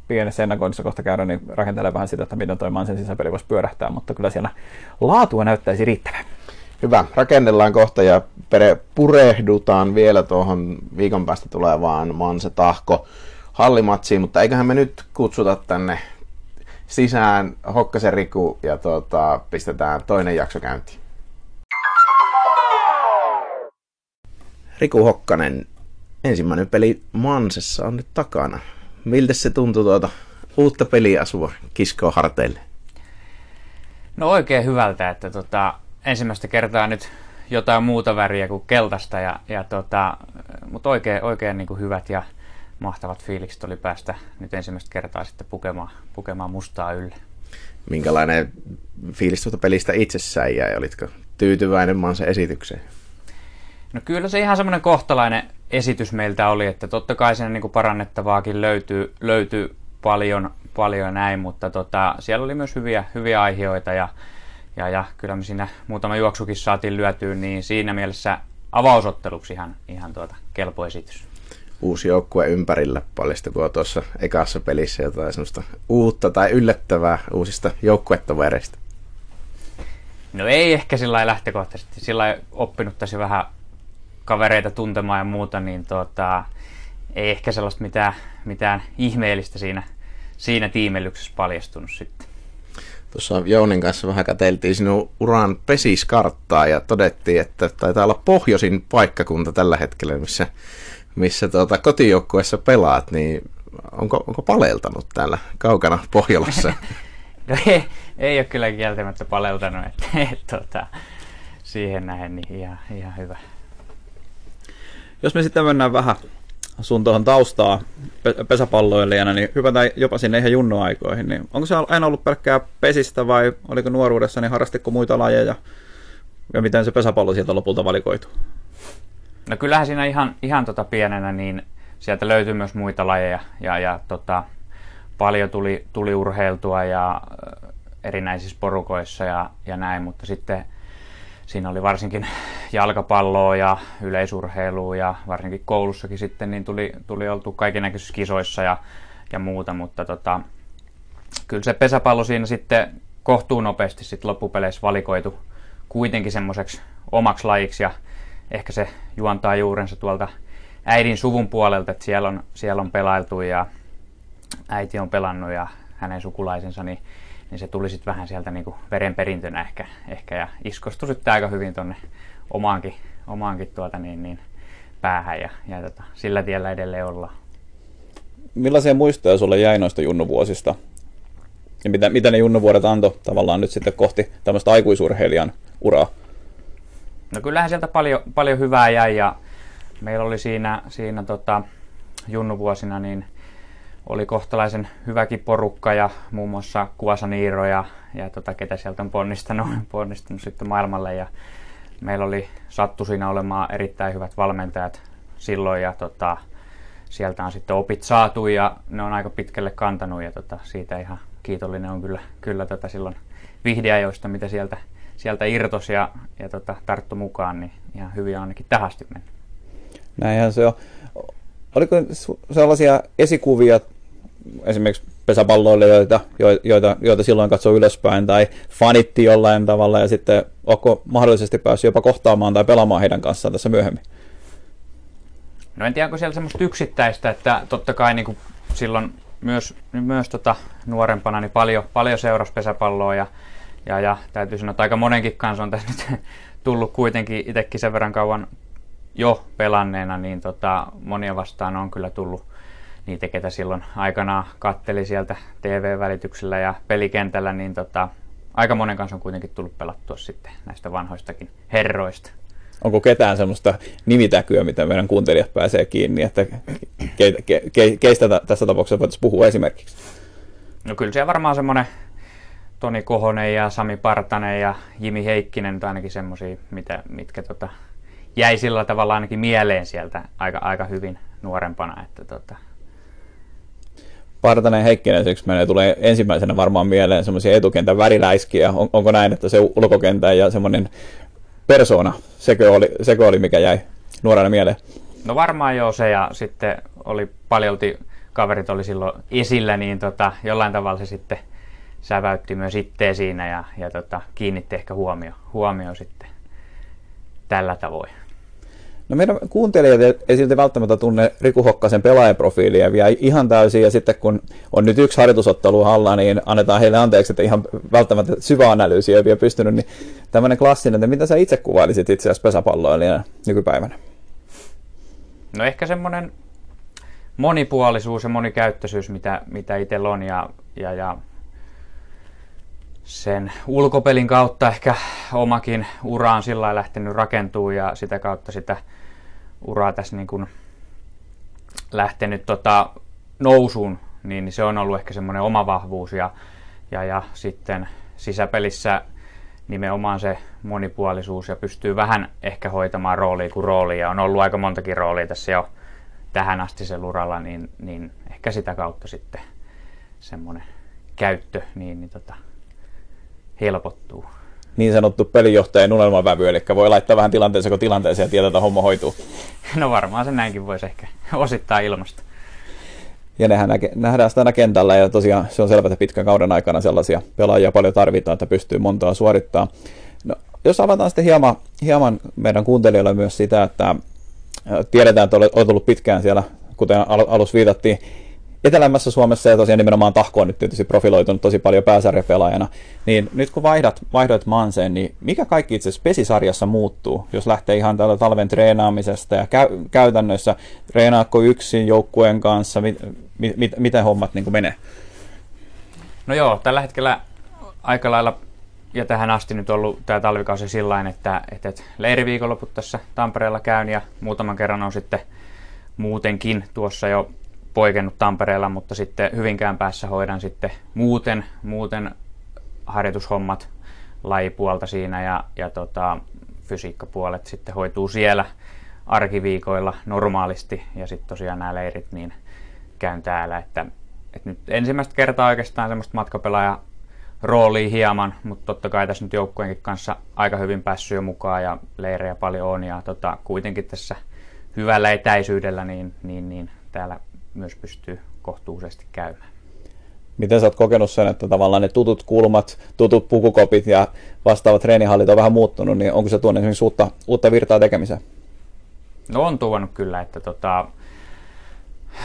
[SPEAKER 3] pienessä ennakoinnissa kohta käydä, niin rakentelee vähän sitä, että miten toi sen sisäpeli voisi pyörähtää, mutta kyllä siellä laatua näyttäisi riittävän.
[SPEAKER 2] Hyvä, rakennellaan kohta ja purehdutaan vielä tuohon viikon päästä tulevaan Manse Tahko hallimatsiin, mutta eiköhän me nyt kutsuta tänne sisään Hokkasen Riku ja tuota, pistetään toinen jakso käyntiin. Riku Hokkanen, ensimmäinen peli Mansessa on nyt takana. Miltä se tuntuu tuota uutta peliasua kiskoa harteille?
[SPEAKER 1] No oikein hyvältä, että tota, ensimmäistä kertaa nyt jotain muuta väriä kuin keltaista, ja, ja tota, mutta oikein, oikein niin kuin hyvät ja mahtavat fiilikset oli päästä nyt ensimmäistä kertaa sitten pukemaan, pukemaan mustaa ylle.
[SPEAKER 2] Minkälainen fiilis tuota pelistä itsessään jäi? Olitko tyytyväinen Mansen esitykseen?
[SPEAKER 1] No kyllä se ihan semmoinen kohtalainen esitys meiltä oli, että totta kai siinä niin parannettavaakin löytyy, löytyy paljon, paljon näin, mutta tota, siellä oli myös hyviä, hyviä aiheita ja, ja, ja kyllä me siinä muutama juoksukin saatiin lyötyä, niin siinä mielessä avausotteluksi ihan, ihan tuota kelpo esitys
[SPEAKER 2] uusi joukkue ympärillä. Paljastuko tuossa ekassa pelissä jotain semmoista uutta tai yllättävää uusista joukkuetovereista?
[SPEAKER 1] No ei ehkä sillä lähtökohtaisesti. Sillä oppinut tosi vähän kavereita tuntemaan ja muuta, niin tota, ei ehkä sellaista mitään, mitään ihmeellistä siinä, siinä tiimellyksessä paljastunut sitten.
[SPEAKER 2] Tuossa Jounin kanssa vähän katseltiin sinun uran pesiskarttaa ja todettiin, että taitaa olla pohjoisin paikkakunta tällä hetkellä, missä, missä tuota, kotijoukkueessa pelaat, niin onko, onko paleltanut täällä kaukana Pohjolassa? *laughs*
[SPEAKER 1] no ei, ei ole kyllä kieltämättä paleltanut, että et, tota, siihen nähen niin ihan, ihan hyvä.
[SPEAKER 3] Jos me sitten mennään vähän sun tuohon taustaa pesäpalloilijana, niin hypätään jopa sinne ihan junnoaikoihin. Niin onko se aina ollut pelkkää pesistä vai oliko nuoruudessa, niin harrastiko muita lajeja? Ja miten se pesäpallo sieltä lopulta valikoitu?
[SPEAKER 1] No kyllähän siinä ihan, ihan tota pienenä, niin sieltä löytyi myös muita lajeja ja, ja tota, paljon tuli, tuli urheiltua ja erinäisissä porukoissa ja, ja näin, mutta sitten siinä oli varsinkin jalkapalloa ja yleisurheilua ja varsinkin koulussakin sitten niin tuli, tuli oltu kaikenlaisissa kisoissa ja, ja muuta, mutta tota, kyllä se pesäpallo siinä sitten kohtuu nopeasti sitten loppupeleissä valikoitu kuitenkin semmoiseksi omaksi lajiksi ja ehkä se juontaa juurensa tuolta äidin suvun puolelta, että siellä on, siellä on pelailtu ja äiti on pelannut ja hänen sukulaisensa, niin niin se tuli sitten vähän sieltä niin verenperintönä ehkä, ehkä ja iskostui sitten aika hyvin tuonne omaankin, omaankin tuota niin, niin päähän ja, ja tota, sillä tiellä edelleen ollaan.
[SPEAKER 3] Millaisia muistoja sulle jäi noista junnuvuosista? Ja mitä, mitä ne junnuvuodet antoi tavallaan nyt sitten kohti tämmöistä aikuisurheilijan uraa?
[SPEAKER 1] No kyllähän sieltä paljon, paljon hyvää jäi ja meillä oli siinä, siinä tota, junnuvuosina niin – oli kohtalaisen hyväkin porukka ja muun muassa Kuasa Niiro ja, ja tota, ketä sieltä on ponnistanut, *laughs* ponnistanut sitten maailmalle. Ja meillä oli sattu siinä olemaan erittäin hyvät valmentajat silloin ja tota, sieltä on sitten opit saatu ja ne on aika pitkälle kantanut ja tota, siitä ihan kiitollinen on kyllä, kyllä tota silloin vihdeajoista, mitä sieltä, sieltä irtos ja, ja tota, tarttu mukaan, niin ihan hyvin ainakin tähän asti mennyt.
[SPEAKER 3] Näinhän se on. Oliko sellaisia esikuvia esimerkiksi pesäpalloilijoita, joita, joita silloin katsoi ylöspäin, tai fanitti jollain tavalla, ja sitten onko mahdollisesti päässyt jopa kohtaamaan tai pelaamaan heidän kanssaan tässä myöhemmin?
[SPEAKER 1] No en tiedä, onko siellä semmoista yksittäistä, että totta kai niin kuin silloin myös, myös tota nuorempana niin paljon, paljon seurasi pesäpalloa, ja, ja, ja täytyy sanoa, että aika monenkin kanssa on tässä nyt *laughs* tullut kuitenkin itsekin sen verran kauan jo pelanneena, niin tota, monia vastaan on kyllä tullut niitä, ketä silloin aikanaan katteli sieltä TV-välityksellä ja pelikentällä, niin tota, aika monen kanssa on kuitenkin tullut pelattua sitten näistä vanhoistakin herroista.
[SPEAKER 3] Onko ketään semmoista nimitäkyä, mitä meidän kuuntelijat pääsee kiinni, että ke, ke, ke, keistä tässä tapauksessa voitaisiin puhua esimerkiksi?
[SPEAKER 1] No kyllä se varmaan semmoinen Toni Kohonen ja Sami Partanen ja Jimi Heikkinen, ainakin semmoisia, mitkä tota, jäi sillä tavalla ainakin mieleen sieltä aika, aika hyvin nuorempana, että tota,
[SPEAKER 3] Partanen Heikkinen siksi menee, tulee ensimmäisenä varmaan mieleen semmoisia etukentän väriläiskiä. On, onko näin, että se ulkokentän ja semmoinen persona, sekö oli, sekö oli mikä jäi nuorena mieleen?
[SPEAKER 1] No varmaan joo se ja sitten oli paljolti kaverit oli silloin esillä, niin tota, jollain tavalla se sitten säväytti myös itteen siinä ja, ja tota, kiinnitti ehkä huomio, huomio sitten tällä tavoin.
[SPEAKER 3] No meidän kuuntelijat ei silti välttämättä tunne Riku Hokkasen pelaajaprofiilia vielä ihan täysin, ja sitten kun on nyt yksi harjoitusottelu alla, niin annetaan heille anteeksi, että ihan välttämättä syvä analyysi ei vielä pystynyt, niin tämmöinen klassinen, että mitä sä itse kuvailisit itse asiassa pesäpalloilijana nykypäivänä?
[SPEAKER 1] No ehkä semmoinen monipuolisuus ja monikäyttöisyys, mitä, mitä itsellä on, ja, ja, ja sen ulkopelin kautta ehkä omakin ura on sillä lähtenyt rakentuu ja sitä kautta sitä uraa tässä niin kuin lähtenyt tota nousuun, niin se on ollut ehkä semmoinen oma vahvuus ja, ja, ja sitten sisäpelissä nimenomaan se monipuolisuus ja pystyy vähän ehkä hoitamaan roolia kuin roolia. On ollut aika montakin roolia tässä jo tähän asti se uralla, niin, niin ehkä sitä kautta sitten semmoinen käyttö niin, niin tota, helpottuu
[SPEAKER 3] niin sanottu pelijohtajan unelmavävy, eli voi laittaa vähän tilanteeseen kun tilanteeseen ja tietää, että homma hoituu. *laughs*
[SPEAKER 1] No varmaan se näinkin voisi ehkä *laughs* osittain ilmasta.
[SPEAKER 3] Ja nehän näke, nähdään sitä kentällä ja tosiaan se on selvä, että pitkän kauden aikana sellaisia pelaajia paljon tarvitaan, että pystyy montaa suorittaa. jos avataan sitten hieman, hieman meidän kuuntelijoille myös sitä, että tiedetään, että olet ollut pitkään siellä, kuten alussa viitattiin, etelämässä Suomessa ja tosiaan nimenomaan Tahko on nyt tietysti profiloitunut tosi paljon pääsarjapelaajana, niin nyt kun vaihdat, vaihdoit Manseen, niin mikä kaikki itse asiassa pesisarjassa muuttuu, jos lähtee ihan tällä talven treenaamisesta ja käy, käytännössä treenaatko yksin joukkueen kanssa, mit, mit, mit, miten hommat niin menee?
[SPEAKER 1] No joo, tällä hetkellä aika lailla ja tähän asti nyt ollut tämä talvikausi sillä että, että, että leiriviikonloput tässä Tampereella käyn ja muutaman kerran on sitten muutenkin tuossa jo poikennut Tampereella, mutta sitten Hyvinkään päässä hoidan sitten muuten, muuten harjoitushommat lajipuolta siinä ja, ja tota, fysiikkapuolet sitten hoituu siellä arkiviikoilla normaalisti. Ja sitten tosiaan nämä leirit niin käyn täällä, että, että nyt ensimmäistä kertaa oikeastaan semmoista matkapelaaja rooliin hieman, mutta totta kai tässä nyt joukkueenkin kanssa aika hyvin päässyt jo mukaan ja leirejä paljon on. Ja tota, kuitenkin tässä hyvällä etäisyydellä niin, niin, niin täällä myös pystyy kohtuullisesti käymään.
[SPEAKER 3] Miten sä oot kokenut sen, että tavallaan ne tutut kulmat, tutut pukukopit ja vastaavat treenihallit on vähän muuttunut, niin onko se tuonut esimerkiksi uutta, uutta virtaa tekemiseen?
[SPEAKER 1] No on tuonut kyllä, että tota,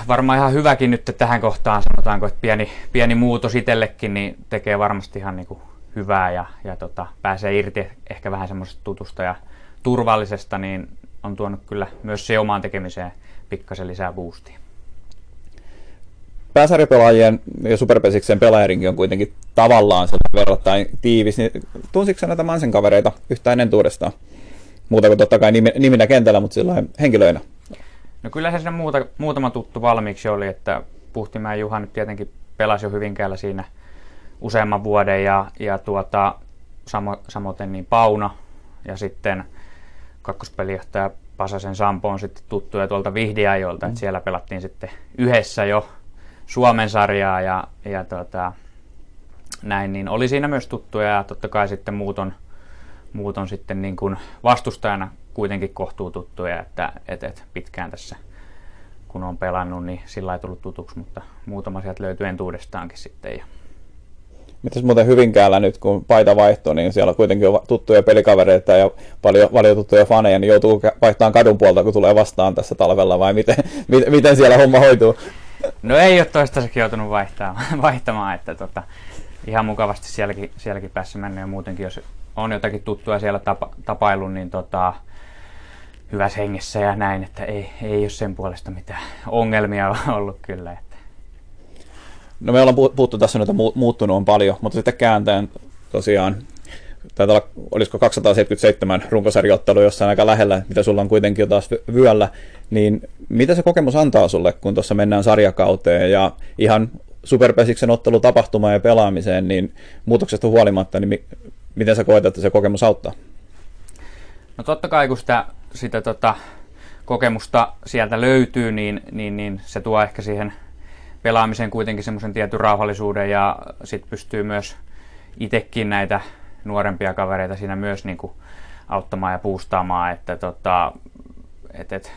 [SPEAKER 1] varmaan ihan hyväkin nyt tähän kohtaan, sanotaanko, että pieni, pieni muutos itsellekin niin tekee varmasti ihan niin kuin hyvää ja, ja tota, pääsee irti ehkä vähän semmoisesta tutusta ja turvallisesta, niin on tuonut kyllä myös se omaan tekemiseen pikkasen lisää boostia
[SPEAKER 3] pääsarjapelaajien ja superpesiksen pelaajarinkin on kuitenkin tavallaan verrattain tiivis, niin tunsitko näitä Mansen kavereita yhtään entuudestaan? Muuta kuin totta kai niminä kentällä, mutta sillä henkilöinä.
[SPEAKER 1] No kyllä se muuta, muutama tuttu valmiiksi oli, että Puhtimäen Juha nyt tietenkin pelasi jo Hyvinkäällä siinä useamman vuoden ja, ja tuota, samo, samoin niin Pauna ja sitten kakkospelijohtaja Pasasen Sampo on sitten tuttuja tuolta Vihdiajoilta, mm. että siellä pelattiin sitten yhdessä jo Suomen sarjaa ja, ja tota, näin, niin oli siinä myös tuttuja ja totta kai sitten muut on, muut on sitten niin kuin vastustajana kuitenkin kohtuu tuttuja, että et, et pitkään tässä kun on pelannut, niin sillä ei tullut tutuksi, mutta muutama sieltä löytyy entuudestaankin sitten. Ja...
[SPEAKER 3] Mitäs muuten Hyvinkäällä nyt, kun paita vaihtuu, niin siellä kuitenkin on tuttuja pelikavereita ja paljon, paljon tuttuja faneja, niin joutuu vaihtamaan kadun puolta, kun tulee vastaan tässä talvella, vai miten, *laughs* miten siellä homma hoituu?
[SPEAKER 1] No ei ole toistaiseksi joutunut vaihtamaan, *laughs* vaihtamaan että tota, ihan mukavasti sielläkin, sielläkin päässä mennä ja muutenkin, jos on jotakin tuttua siellä tapa, tapailu, niin tota, hyvässä hengessä ja näin, että ei, ei ole sen puolesta mitään ongelmia *laughs* ollut kyllä. Että.
[SPEAKER 3] No me ollaan puhuttu tässä että muuttunut on paljon, mutta sitten kääntäen tosiaan taitaa olla, olisiko 277 runkosarjoittelu jossain aika lähellä, mitä sulla on kuitenkin jo taas vyöllä, niin mitä se kokemus antaa sulle, kun tuossa mennään sarjakauteen ja ihan superpesiksen ottelu tapahtumaan ja pelaamiseen, niin muutoksesta huolimatta, niin mi- miten sä koet, että se kokemus auttaa?
[SPEAKER 1] No totta kai, kun sitä, sitä tota, kokemusta sieltä löytyy, niin, niin, niin se tuo ehkä siihen pelaamiseen kuitenkin semmoisen tietyn rauhallisuuden ja sitten pystyy myös itsekin näitä nuorempia kavereita siinä myös niin kuin auttamaan ja puustaamaan, että tota, et, et,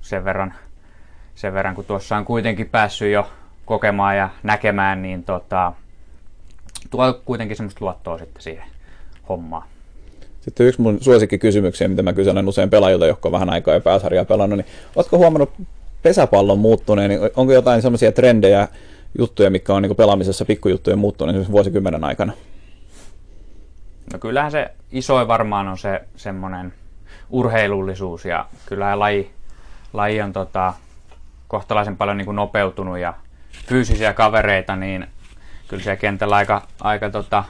[SPEAKER 1] sen, verran, sen verran kun tuossa on kuitenkin päässyt jo kokemaan ja näkemään, niin tota, tuo kuitenkin semmoista luottoa sitten siihen hommaan.
[SPEAKER 3] Sitten yksi mun suosikkikysymyksiä, mitä mä kyselen usein pelaajilta, jotka on vähän aikaa ja pääsarjaa pelannut, niin ootko huomannut pesäpallon muuttuneen, niin onko jotain semmoisia trendejä, juttuja, mitkä on niin pelaamisessa pikkujuttuja muuttunut esimerkiksi vuosikymmenen aikana?
[SPEAKER 1] No kyllähän se isoin varmaan on se semmoinen urheilullisuus ja kyllä laji, laji on tota, kohtalaisen paljon niin kuin nopeutunut ja fyysisiä kavereita, niin kyllä siellä kentällä aika, aika tota,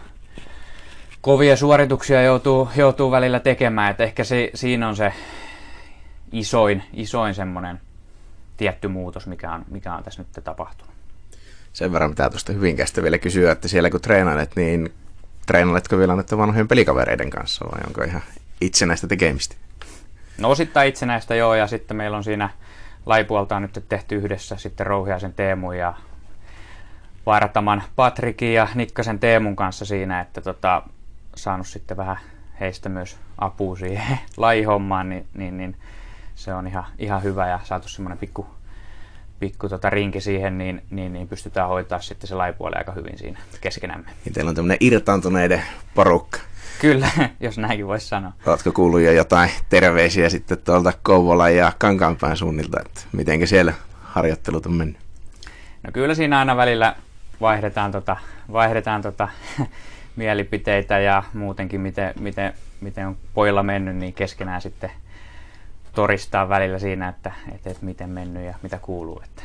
[SPEAKER 1] kovia suorituksia joutuu, joutuu välillä tekemään, että ehkä se, siinä on se isoin, isoin semmoinen tietty muutos, mikä on, mikä on tässä nyt tapahtunut.
[SPEAKER 2] Sen verran pitää tuosta hyvinkästä vielä kysyä, että siellä kun treenailet, niin treenailetko vielä näiden vanhojen pelikavereiden kanssa vai onko ihan itsenäistä tekemistä?
[SPEAKER 1] No osittain itsenäistä joo ja sitten meillä on siinä laipuolta on nyt tehty yhdessä sitten Rouhiaisen Teemu ja Vaarataman Patrikin ja Nikkasen Teemun kanssa siinä, että tota, saanut sitten vähän heistä myös apua siihen *laughs* lajihommaan, niin, niin, niin se on ihan, ihan hyvä ja saatu semmoinen pikku pikku tota rinki siihen, niin, niin, niin pystytään hoitaa sitten se laipuoli aika hyvin siinä keskenämme.
[SPEAKER 2] Niin teillä on tämmöinen irtaantuneiden porukka.
[SPEAKER 1] Kyllä, *laughs* jos näinkin voisi sanoa.
[SPEAKER 2] Oletko kuullut jo jotain terveisiä sitten tuolta Kouvolan ja Kankaanpään suunnilta, että miten siellä harjoittelut on mennyt?
[SPEAKER 1] No kyllä siinä aina välillä vaihdetaan, tota, vaihdetaan tota, *laughs* mielipiteitä ja muutenkin miten, miten, miten on pojilla mennyt, niin keskenään sitten toristaa välillä siinä, että, että, että miten mennyt ja mitä kuuluu. Että.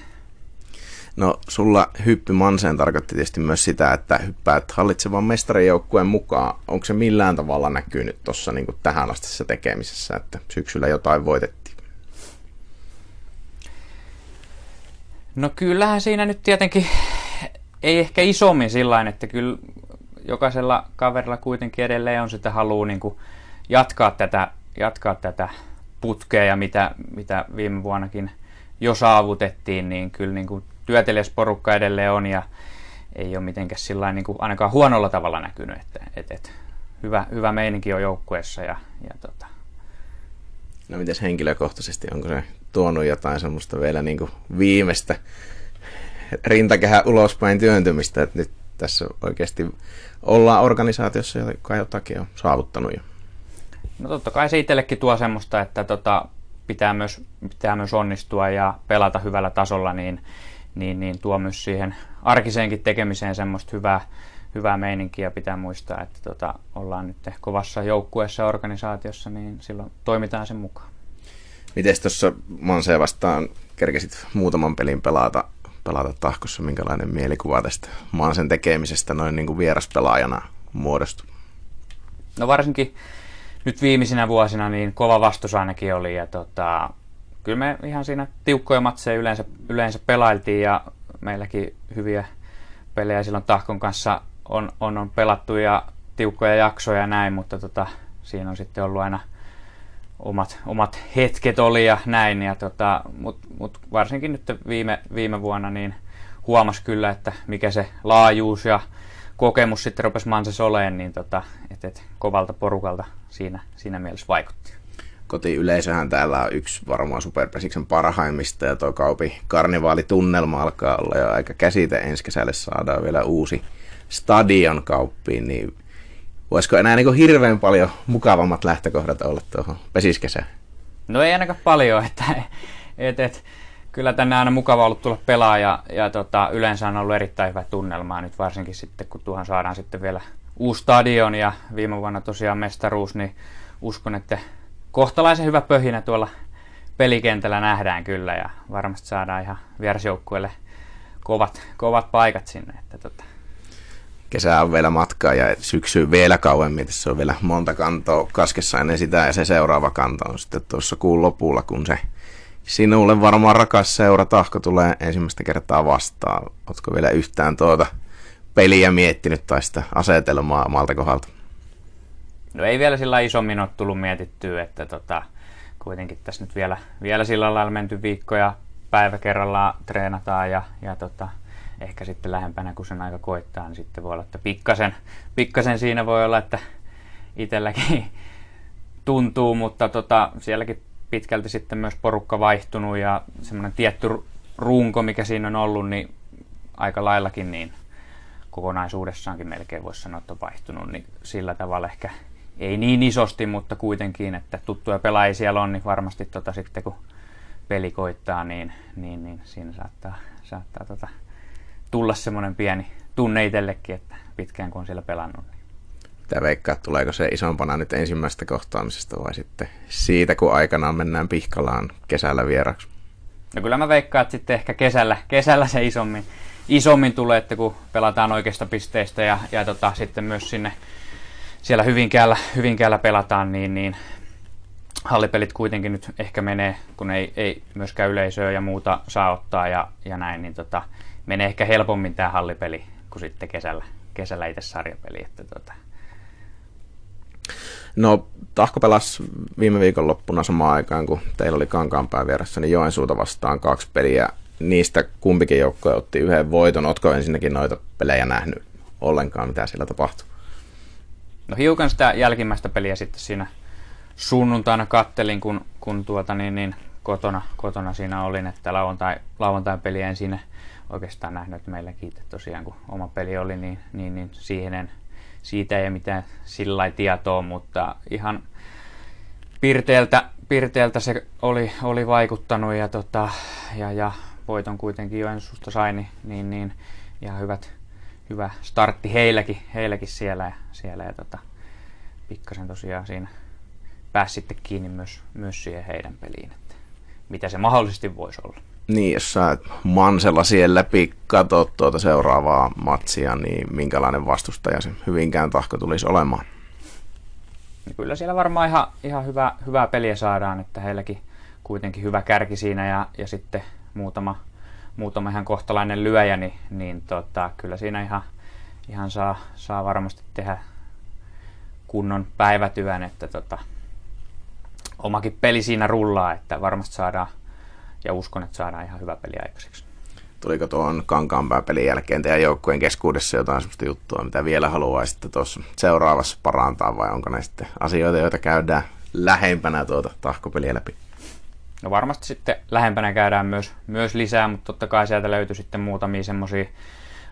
[SPEAKER 2] No sulla hyppy Manseen tarkoitti tietysti myös sitä, että hyppäät hallitsevan mestarijoukkueen mukaan. Onko se millään tavalla näkynyt tuossa niin tähän asti tekemisessä, että syksyllä jotain voitettiin?
[SPEAKER 1] No kyllähän siinä nyt tietenkin ei ehkä isommin sillä että kyllä jokaisella kaverilla kuitenkin edelleen on sitä halua niin jatkaa, tätä, jatkaa tätä putkea ja mitä, mitä viime vuonnakin jo saavutettiin, niin kyllä niin kuin työtelijäsporukka edelleen on ja ei ole mitenkään sillä niin kuin ainakaan huonolla tavalla näkynyt, että, että, että hyvä, hyvä meininki on joukkueessa ja, ja tota.
[SPEAKER 2] No mites henkilökohtaisesti, onko se tuonut jotain semmoista vielä niin kuin viimeistä rintakehä ulospäin työntymistä, että nyt tässä oikeasti ollaan organisaatiossa, joka jotakin on saavuttanut jo.
[SPEAKER 1] No totta kai se itsellekin tuo semmoista, että tota, pitää, myös, pitää myös onnistua ja pelata hyvällä tasolla, niin, niin, niin tuo myös siihen arkiseenkin tekemiseen semmoista hyvää, hyvää meininkiä. Pitää muistaa, että tota, ollaan nyt kovassa joukkueessa organisaatiossa, niin silloin toimitaan sen mukaan.
[SPEAKER 2] Miten tuossa Mansee vastaan kerkesit muutaman pelin pelata pelata tahkossa, minkälainen mielikuva tästä maan sen tekemisestä noin niin kuin vieraspelaajana muodostui?
[SPEAKER 1] No varsinkin nyt viimeisinä vuosina niin kova vastus ainakin oli ja tota, kyllä me ihan siinä tiukkoja matseja yleensä, yleensä pelailtiin ja meilläkin hyviä pelejä silloin Tahkon kanssa on, on, on pelattu ja tiukkoja jaksoja ja näin, mutta tota, siinä on sitten ollut aina omat, omat hetket oli ja näin. Ja tota, Mutta mut varsinkin nyt viime, viime vuonna niin huomas kyllä, että mikä se laajuus ja kokemus sitten rupesi Manses oleen, niin tota, et, et, kovalta porukalta siinä, siinä mielessä vaikutti.
[SPEAKER 2] Kotiyleisöhän täällä on yksi varmaan Superpesiksen parhaimmista ja tuo kaupi karnevaalitunnelma alkaa olla jo aika käsite. Ensi kesälle saadaan vielä uusi stadion kauppiin, niin voisiko enää niin hirveän paljon mukavammat lähtökohdat olla tuohon pesiskesään?
[SPEAKER 1] No ei ainakaan paljon, että et, et, kyllä tänne aina mukava ollut tulla pelaa ja, ja tota, yleensä on ollut erittäin hyvä tunnelma nyt varsinkin sitten kun tuohon saadaan sitten vielä uusi stadion ja viime vuonna tosiaan mestaruus, niin uskon, että kohtalaisen hyvä pöhinä tuolla pelikentällä nähdään kyllä ja varmasti saadaan ihan vierasjoukkueelle kovat, kovat paikat sinne. Että tota,
[SPEAKER 2] kesää on vielä matkaa ja syksyy vielä kauemmin. Se on vielä monta kantoa kaskessa ennen sitä ja se seuraava kanto on sitten tuossa kuun lopulla, kun se sinulle varmaan rakas seura tahko tulee ensimmäistä kertaa vastaan. Oletko vielä yhtään tuota peliä miettinyt tai sitä asetelmaa malta kohdalta?
[SPEAKER 1] No ei vielä sillä isommin ole tullut mietittyä, että tota, kuitenkin tässä nyt vielä, vielä sillä lailla menty viikkoja päivä kerrallaan treenataan ja, ja tota, ehkä sitten lähempänä, kun sen aika koittaa, niin sitten voi olla, että pikkasen, pikkasen siinä voi olla, että itselläkin tuntuu, mutta tota, sielläkin pitkälti sitten myös porukka vaihtunut ja semmoinen tietty runko, mikä siinä on ollut, niin aika laillakin niin kokonaisuudessaankin melkein voisi sanoa, että on vaihtunut, niin sillä tavalla ehkä ei niin isosti, mutta kuitenkin, että tuttuja pelaajia siellä on, niin varmasti tota sitten kun peli koittaa, niin, niin, niin siinä saattaa, saattaa tota tulla semmoinen pieni tunne itsellekin, että pitkään kun on siellä pelannut. Niin.
[SPEAKER 2] Mitä veikkaat, tuleeko se isompana nyt ensimmäisestä kohtaamisesta vai sitten siitä, kun aikanaan mennään Pihkalaan kesällä vieraksi?
[SPEAKER 1] No kyllä mä veikkaan, että sitten ehkä kesällä, kesällä se isommin, isommin tulee, että kun pelataan oikeista pisteistä ja, ja tota, sitten myös sinne siellä Hyvinkäällä, Hyvinkäällä pelataan, niin, niin hallipelit kuitenkin nyt ehkä menee, kun ei, ei myöskään yleisöä ja muuta saa ottaa ja, ja näin, niin tota, menee ehkä helpommin tämä hallipeli kuin sitten kesällä, kesällä itse sarjapeli. Että tota.
[SPEAKER 2] No, Tahko pelasi viime viikon loppuna samaan aikaan, kun teillä oli Kankaanpää vieressä, niin Joensuuta vastaan kaksi peliä. Niistä kumpikin joukkue otti yhden voiton. Oletko ensinnäkin noita pelejä nähnyt ollenkaan, mitä siellä tapahtui?
[SPEAKER 1] No hiukan sitä jälkimmäistä peliä sitten siinä sunnuntaina kattelin, kun, kun tuota niin, niin kotona, kotona siinä olin, että lauantai, lauantai peli en siinä oikeastaan nähnyt, että meilläkin tosiaan kun oma peli oli, niin, niin, niin siihen, en, siitä ei mitään sillä tietoa, mutta ihan pirteeltä, pirteeltä se oli, oli vaikuttanut ja, tota, ja, ja voiton kuitenkin Joensuusta sai, niin, niin, niin ihan hyvät, hyvä startti heilläkin, heilläkin siellä ja, siellä ja tota, pikkasen tosiaan siinä pääsi sitten kiinni myös, myös siihen heidän peliin, että mitä se mahdollisesti voisi olla.
[SPEAKER 2] Niin, jos sä Mansella siellä läpi katsot tuota seuraavaa matsia, niin minkälainen vastustaja se Hyvinkään tahko tulisi olemaan?
[SPEAKER 1] Niin kyllä siellä varmaan ihan, ihan hyvä, hyvää peliä saadaan, että heilläkin kuitenkin hyvä kärki siinä ja, ja sitten muutama, muutama ihan kohtalainen lyöjä, niin, niin tota, kyllä siinä ihan, ihan saa, saa varmasti tehdä kunnon päivätyön, että tota, omakin peli siinä rullaa, että varmasti saadaan ja uskon, että saadaan ihan hyvä peli aikaiseksi.
[SPEAKER 2] Tuliko tuon Kankaanpään pelin jälkeen teidän joukkueen keskuudessa jotain sellaista juttua, mitä vielä haluaisitte tuossa seuraavassa parantaa vai onko ne sitten asioita, joita käydään lähempänä tuota tahkopeliä läpi?
[SPEAKER 1] No varmasti sitten lähempänä käydään myös, myös lisää, mutta totta kai sieltä löytyy sitten muutamia semmoisia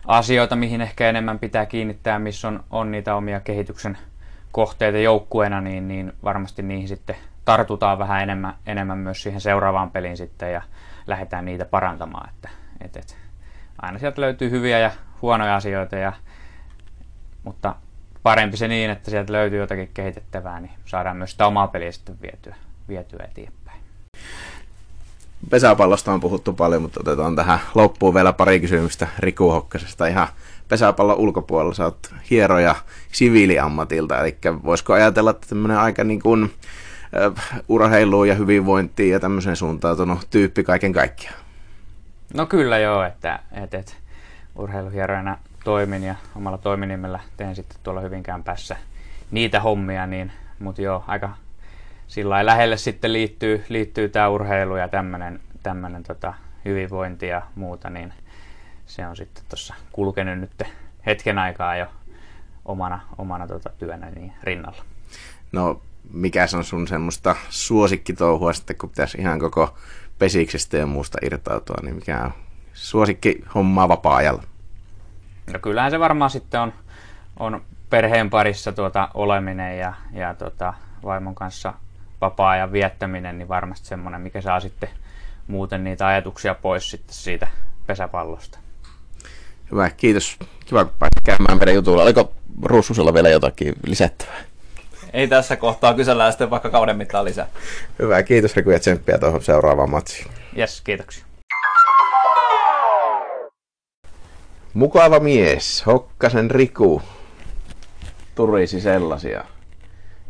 [SPEAKER 1] asioita, mihin ehkä enemmän pitää kiinnittää, missä on, on niitä omia kehityksen kohteita joukkueena, niin, niin varmasti niihin sitten tartutaan vähän enemmän, enemmän myös siihen seuraavaan peliin sitten ja lähdetään niitä parantamaan. Että, et, et, aina sieltä löytyy hyviä ja huonoja asioita, ja, mutta parempi se niin, että sieltä löytyy jotakin kehitettävää, niin saadaan myös sitä omaa peliä sitten vietyä, vietyä eteenpäin.
[SPEAKER 2] Pesäpallosta on puhuttu paljon, mutta otetaan tähän loppuun vielä pari kysymystä Riku Hokkasesta ihan pesäpallon ulkopuolella. Sä oot hieroja siviiliammatilta, eli voisiko ajatella, että tämmöinen aika niin kuin urheiluun ja hyvinvointiin ja tämmöisen suuntautunut tyyppi kaiken kaikkiaan?
[SPEAKER 1] No kyllä joo, että, että, että urheiluhieroina toimin ja omalla toiminimellä teen sitten tuolla Hyvinkään päässä niitä hommia, niin, mutta joo, aika sillä lähelle sitten liittyy, liittyy tämä urheilu ja tämmöinen tämmönen, tota, hyvinvointi ja muuta, niin se on sitten tuossa kulkenut nyt hetken aikaa jo omana, omana tota, työnä niin rinnalla.
[SPEAKER 2] No mikä on sun semmoista suosikkitouhua sitten, kun pitäisi ihan koko pesiksestä ja muusta irtautua, niin mikä on suosikki hommaa vapaa-ajalla?
[SPEAKER 1] No kyllähän se varmaan sitten on, on perheen parissa tuota oleminen ja, ja tuota, vaimon kanssa vapaa-ajan viettäminen, niin varmasti semmoinen, mikä saa sitten muuten niitä ajatuksia pois sitten siitä pesäpallosta.
[SPEAKER 2] Hyvä, kiitos. Kiva, kun pääsit käymään meidän jutulla. Oliko Russusella vielä jotakin lisättävää?
[SPEAKER 3] Ei tässä kohtaa kysellään sitten vaikka kauden mittaan lisää.
[SPEAKER 2] Hyvä, kiitos Riku ja tsemppiä tuohon seuraavaan matsiin.
[SPEAKER 1] Yes, kiitoksia.
[SPEAKER 2] Mukava mies, Hokkasen Riku. Turisi sellaisia.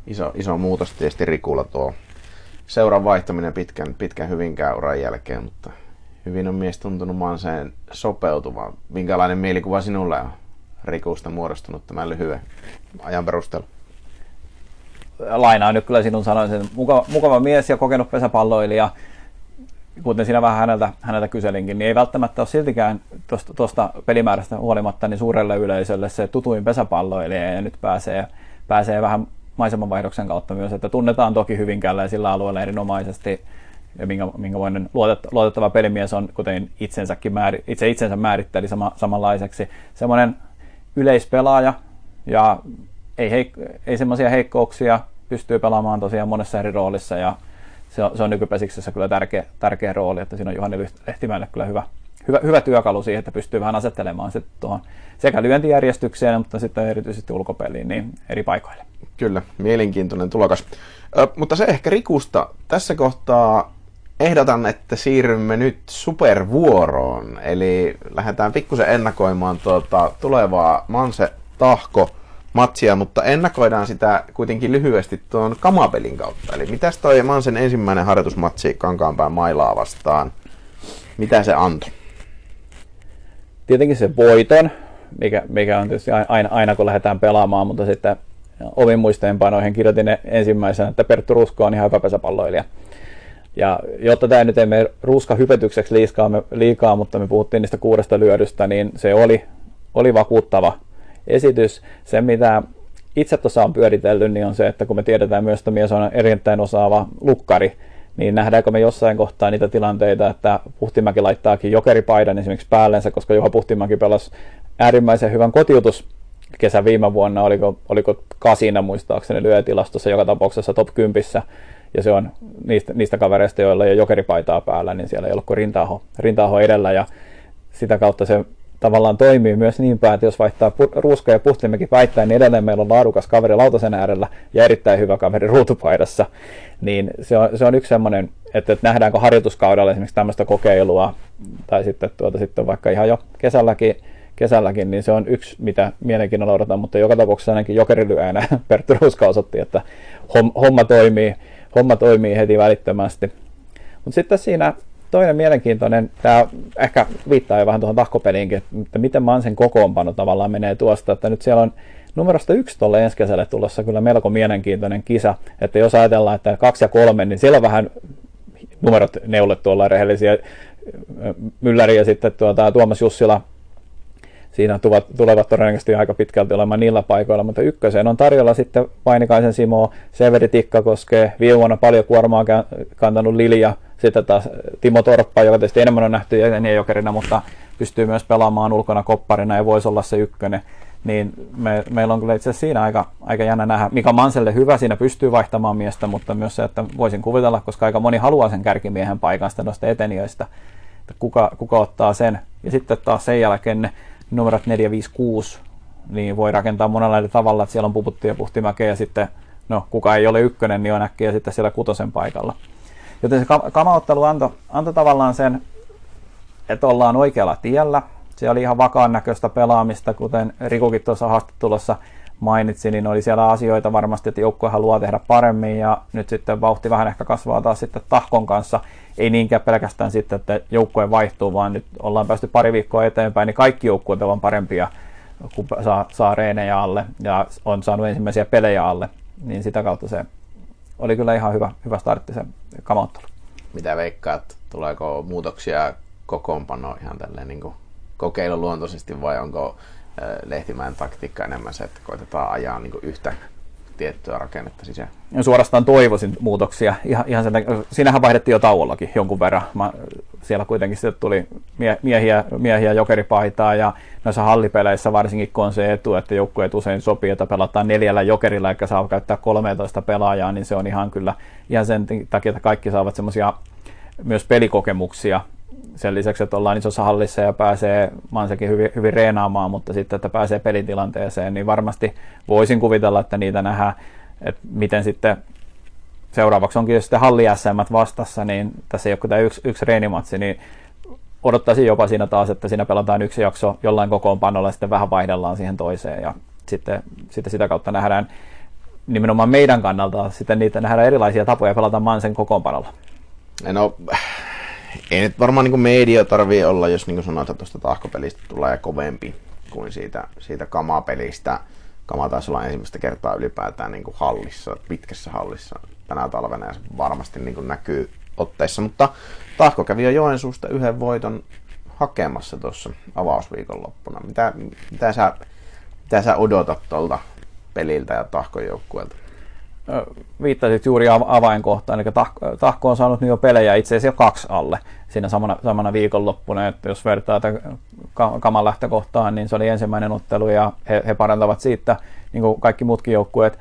[SPEAKER 2] Iso, iso muutos tietysti Rikulla tuo seuran vaihtaminen pitkän, pitkän hyvinkään uran jälkeen, mutta hyvin on mies tuntunut Manseen sopeutumaan. Minkälainen mielikuva sinulle on Rikusta muodostunut tämän lyhyen ajan perusteella?
[SPEAKER 3] Lainaan nyt kyllä sinun sanoin sen. Mukava, mukava mies ja kokenut pesäpalloilija, kuten siinä vähän häneltä, häneltä kyselinkin, niin ei välttämättä ole siltikään tuosta pelimäärästä huolimatta niin suurelle yleisölle se tutuin pesäpalloilija. Ja nyt pääsee, pääsee vähän maisemanvaihdoksen kautta myös, että tunnetaan toki Hyvinkäällä ja sillä alueella erinomaisesti ja minkä, minkälainen luotettava pelimies on, kuten itsensäkin määri, itse itsensä määritteli sama, samanlaiseksi. Semmoinen yleispelaaja ja ei, heik- ei semmoisia heikkouksia, pystyy pelaamaan tosiaan monessa eri roolissa ja se on, se on nykypesiksessä kyllä tärkeä, tärkeä rooli, että siinä on Juhani Lehtimäelle kyllä hyvä, hyvä, hyvä työkalu siihen, että pystyy vähän asettelemaan sitten tuohon sekä lyöntijärjestykseen, mutta sitten erityisesti ulkopeliin niin eri paikoille.
[SPEAKER 2] Kyllä, mielenkiintoinen tulokas. Ö, mutta se ehkä Rikusta. Tässä kohtaa ehdotan, että siirrymme nyt supervuoroon. Eli lähdetään pikkusen ennakoimaan tuota tulevaa Manse Tahko matsia, mutta ennakoidaan sitä kuitenkin lyhyesti tuon kamapelin kautta. Eli mitäs toi Mansen ensimmäinen harjoitusmatsi Kankaanpään mailaa vastaan? Mitä se antoi?
[SPEAKER 3] Tietenkin se voiton, mikä, mikä on tietysti aina, aina kun lähdetään pelaamaan, mutta sitten ovin muisteenpanoihin kirjoitin ensimmäisenä, että Perttu Rusko on ihan hyvä pesäpalloilija. Ja jotta tämä nyt ei mene ruuska hypetykseksi liikaa, liikaa, mutta me puhuttiin niistä kuudesta lyödystä, niin se oli, oli vakuuttava esitys. Se, mitä itse tuossa on pyöritellyt, niin on se, että kun me tiedetään myös, että mies on erittäin osaava lukkari, niin nähdäänkö me jossain kohtaa niitä tilanteita, että Puhtimäki laittaakin jokeripaidan esimerkiksi päällensä, koska Juha Puhtimäki pelasi äärimmäisen hyvän kotiutus kesä viime vuonna, oliko, oliko kasina muistaakseni lyötilastossa joka tapauksessa top 10, ja se on niistä, niistä kavereista, joilla ei ole jokeripaitaa päällä, niin siellä ei ollut kuin rintaho, rintaho edellä, ja sitä kautta se tavallaan toimii myös niin päin, että jos vaihtaa pu- ruuska ja puhtimekin päittäin, niin edelleen meillä on laadukas kaveri lautasen äärellä ja erittäin hyvä kaveri ruutupaidassa. Niin se on, se on yksi semmoinen, että, että nähdäänkö harjoituskaudella esimerkiksi tämmöistä kokeilua, tai sitten, tuota, sitten vaikka ihan jo kesälläkin, kesälläkin, niin se on yksi, mitä mielenkiinnolla odotan, mutta joka tapauksessa ainakin jokerilyäänä *laughs* Perttu Ruuska osoitti, että homma toimii, homma toimii heti välittömästi. Mutta sitten siinä toinen mielenkiintoinen, tämä ehkä viittaa jo vähän tuohon tahkopeliinkin, että miten Mansen kokoonpano tavallaan menee tuosta, että nyt siellä on numerosta yksi tuolle ensi kesälle tulossa kyllä melko mielenkiintoinen kisa, että jos ajatellaan, että kaksi ja kolme, niin siellä on vähän numerot neulet tuolla rehellisiä, Mylläri ja sitten tuota, Tuomas Jussila siinä tuvat, tulevat todennäköisesti aika pitkälti olemaan niillä paikoilla, mutta ykköseen on tarjolla sitten Vainikaisen Simo, Severi Tikkakoske, viime vuonna paljon kuormaa kantanut Lilja, sitten taas Timo Torppa, joka tietysti enemmän on nähty jokerina, mutta pystyy myös pelaamaan ulkona kopparina ja voisi olla se ykkönen. Niin me, meillä on kyllä itse asiassa siinä aika, aika jännä nähdä. Mika Manselle hyvä, siinä pystyy vaihtamaan miestä, mutta myös se, että voisin kuvitella, koska aika moni haluaa sen kärkimiehen paikan sitä noista etenijöistä, että kuka, kuka ottaa sen. Ja sitten taas sen jälkeen ne numerot 4, 5, 6, niin voi rakentaa monella eri tavalla, että siellä on Puputti ja Puhtimäkeä ja sitten, no kuka ei ole ykkönen, niin on äkkiä sitten siellä kutosen paikalla. Joten se kamaottelu antoi anto tavallaan sen, että ollaan oikealla tiellä. Se oli ihan vakaan näköistä pelaamista, kuten Rikukin tuossa haastattelussa mainitsi, niin oli siellä asioita varmasti, että joukkue haluaa tehdä paremmin ja nyt sitten vauhti vähän ehkä kasvaa taas sitten Tahkon kanssa. Ei niinkään pelkästään sitten, että joukkue vaihtuu, vaan nyt ollaan päästy pari viikkoa eteenpäin, niin kaikki joukkueet ovat parempia, kun saa, saa reenejä alle ja on saanut ensimmäisiä pelejä alle, niin sitä kautta se oli kyllä ihan hyvä, hyvä startti se kamauttelu.
[SPEAKER 2] Mitä veikkaat, tuleeko muutoksia kokoonpanoon ihan tälleen niin kokeiluluontoisesti vai onko Lehtimäen taktiikka enemmän se, että koitetaan ajaa niin yhtä tiettyä rakennetta sisään.
[SPEAKER 3] Ja suorastaan toivoisin muutoksia. Ihan, ihan sen, siinähän vaihdettiin jo tauollakin jonkun verran. Mä, siellä kuitenkin sitten tuli mie, miehiä, miehiä jokeripaitaa ja noissa hallipeleissä varsinkin kun on se etu, että joukkueet usein sopii, että pelataan neljällä jokerilla eikä saa käyttää 13 pelaajaa, niin se on ihan kyllä ihan sen takia, että kaikki saavat semmoisia myös pelikokemuksia sen lisäksi, että ollaan isossa hallissa ja pääsee Mansekin hyvin, hyvin reenaamaan, mutta sitten, että pääsee pelitilanteeseen, niin varmasti voisin kuvitella, että niitä nähdään, että miten sitten seuraavaksi onkin sitten halli SM vastassa, niin tässä ei ole tämä yksi, yksi reenimatsi, niin odottaisin jopa siinä taas, että siinä pelataan yksi jakso jollain kokoonpanolla ja sitten vähän vaihdellaan siihen toiseen ja sitten, sitten sitä kautta nähdään nimenomaan meidän kannalta sitten niitä nähdään erilaisia tapoja pelata Mansen kokoonpanolla.
[SPEAKER 2] No, ei nyt varmaan niin media tarvii olla, jos niin sanotaan, että tuosta tahkopelistä tulee kovempi kuin siitä, siitä kamapelistä. Kama taisi olla ensimmäistä kertaa ylipäätään niin hallissa, pitkässä hallissa tänä talvena ja se varmasti niin näkyy otteissa, mutta Tahko kävi jo Joensuusta yhden voiton hakemassa tuossa avausviikon loppuna. Mitä, mitä, sä, mitä sä odotat tuolta peliltä ja Tahkon joukkueelta?
[SPEAKER 3] Viittasit juuri avainkohtaan, eli Tahko on saanut nyt jo pelejä itse asiassa jo kaksi alle siinä samana, samana viikonloppuna, että jos vertaa Kaman lähtökohtaan, niin se oli ensimmäinen ottelu ja he, he parantavat siitä, niin kuin kaikki muutkin joukkueet.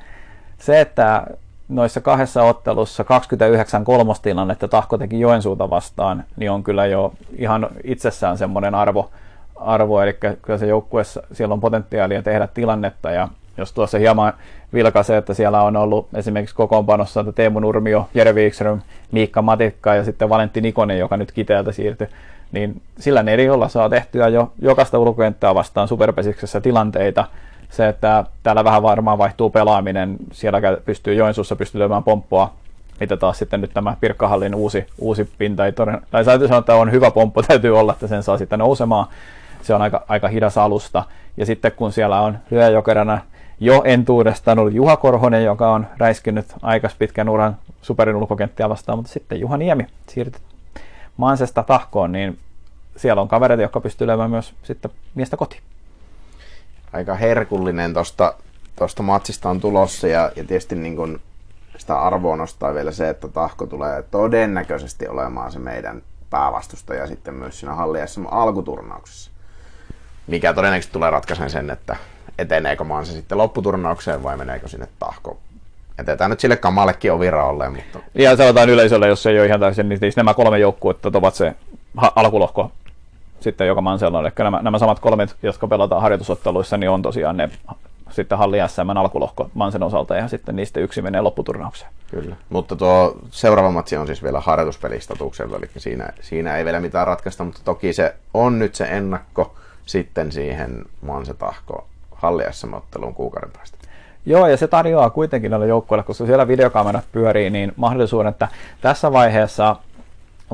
[SPEAKER 3] Se, että noissa kahdessa ottelussa 29 kolmostilannetta Tahko teki Joensuuta vastaan, niin on kyllä jo ihan itsessään semmoinen arvo, arvo eli kyllä se joukkueessa siellä on potentiaalia tehdä tilannetta ja jos tuossa hieman vilkaisee, että siellä on ollut esimerkiksi kokoonpanossa että Teemu Nurmio, Jere Wikström, Miikka Matikka ja sitten Valentti Nikonen, joka nyt Kiteeltä siirtyi, niin sillä neriolla saa tehtyä jo jokaista ulkokenttää vastaan superpesiksessä tilanteita. Se, että täällä vähän varmaan vaihtuu pelaaminen, siellä pystyy Joensuussa pystyy lyömään pomppoa, mitä taas sitten nyt tämä Pirkkahallin uusi, uusi pinta, ei toden, tai täytyy sanoa, että on hyvä pomppo, *laughs* täytyy olla, että sen saa sitten nousemaan. Se on aika, aika hidas alusta. Ja sitten kun siellä on lyöjokerana jo entuudestaan oli Juha Korhonen, joka on räiskinyt aikas pitkän uran superin ulkokenttiä vastaan, mutta sitten Juha Niemi siirtyi Mansesta tahkoon, niin siellä on kavereita, jotka pystyy löymään myös sitten miestä kotiin.
[SPEAKER 2] Aika herkullinen tuosta tosta matsista on tulossa ja, ja tietysti niin kun sitä arvoa nostaa vielä se, että Tahko tulee todennäköisesti olemaan se meidän päävastustaja sitten myös siinä Halli alkuturnauksessa. Mikä todennäköisesti tulee ratkaisemaan sen, että eteneekö Manse sitten lopputurnaukseen vai meneekö sinne tahko. Jätetään nyt sille kamallekin oviraolle, mutta...
[SPEAKER 3] Ja sanotaan yleisölle, jos ei ole ihan täysin, niin siis nämä kolme joukkuetta ovat se alkulohko sitten joka Mansella on. Eli nämä, nämä samat kolmet, jotka pelataan harjoitusotteluissa, niin on tosiaan ne sitten halli SM alkulohko Mansen osalta ja sitten niistä yksi menee lopputurnaukseen.
[SPEAKER 2] Kyllä, mutta tuo seuraava matsi on siis vielä harjoituspelistatuksella, eli siinä, siinä ei vielä mitään ratkaista, mutta toki se on nyt se ennakko sitten siihen Manse tahko halli SM-otteluun kuukauden päästä.
[SPEAKER 3] Joo, ja se tarjoaa kuitenkin näille joukkueille, koska siellä videokamerat pyörii, niin mahdollisuuden, että tässä vaiheessa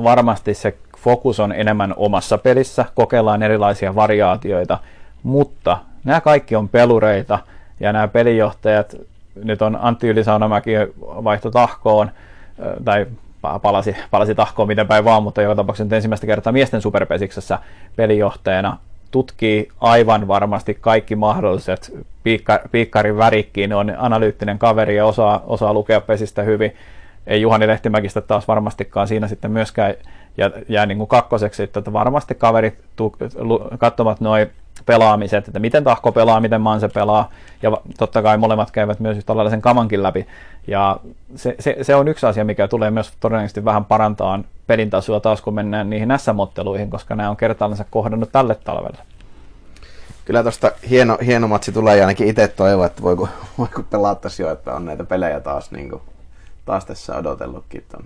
[SPEAKER 3] varmasti se fokus on enemmän omassa pelissä, kokeillaan erilaisia variaatioita, mutta nämä kaikki on pelureita ja nämä pelijohtajat, nyt on Antti Ylisaunamäki vaihto tahkoon, tai palasi, palasi tahkoon miten päin vaan, mutta joka tapauksessa ensimmäistä kertaa miesten superpesiksessä pelijohtajana tutkii aivan varmasti kaikki mahdolliset piikka, piikkarin värikkiin, on analyyttinen kaveri ja osaa, osaa lukea pesistä hyvin. Ei Juhani Lehtimäkistä taas varmastikaan siinä sitten myöskään ja jää niin kuin kakkoseksi, että varmasti kaverit katsomat noin pelaamiset, että miten Tahko pelaa, miten Manse pelaa, ja totta kai molemmat käyvät myös tällaisen kamankin läpi, ja se, se, se, on yksi asia, mikä tulee myös todennäköisesti vähän parantaa pelin tasoa taas, kun mennään niihin SM-otteluihin, koska nämä on kertaallensa kohdannut tälle talvelle.
[SPEAKER 2] Kyllä tuosta hieno, hieno matsi tulee ja ainakin itse toivon, että voiko, *laughs* voiko pelata jo, että on näitä pelejä taas, niin kuin, taas tässä odotellutkin ton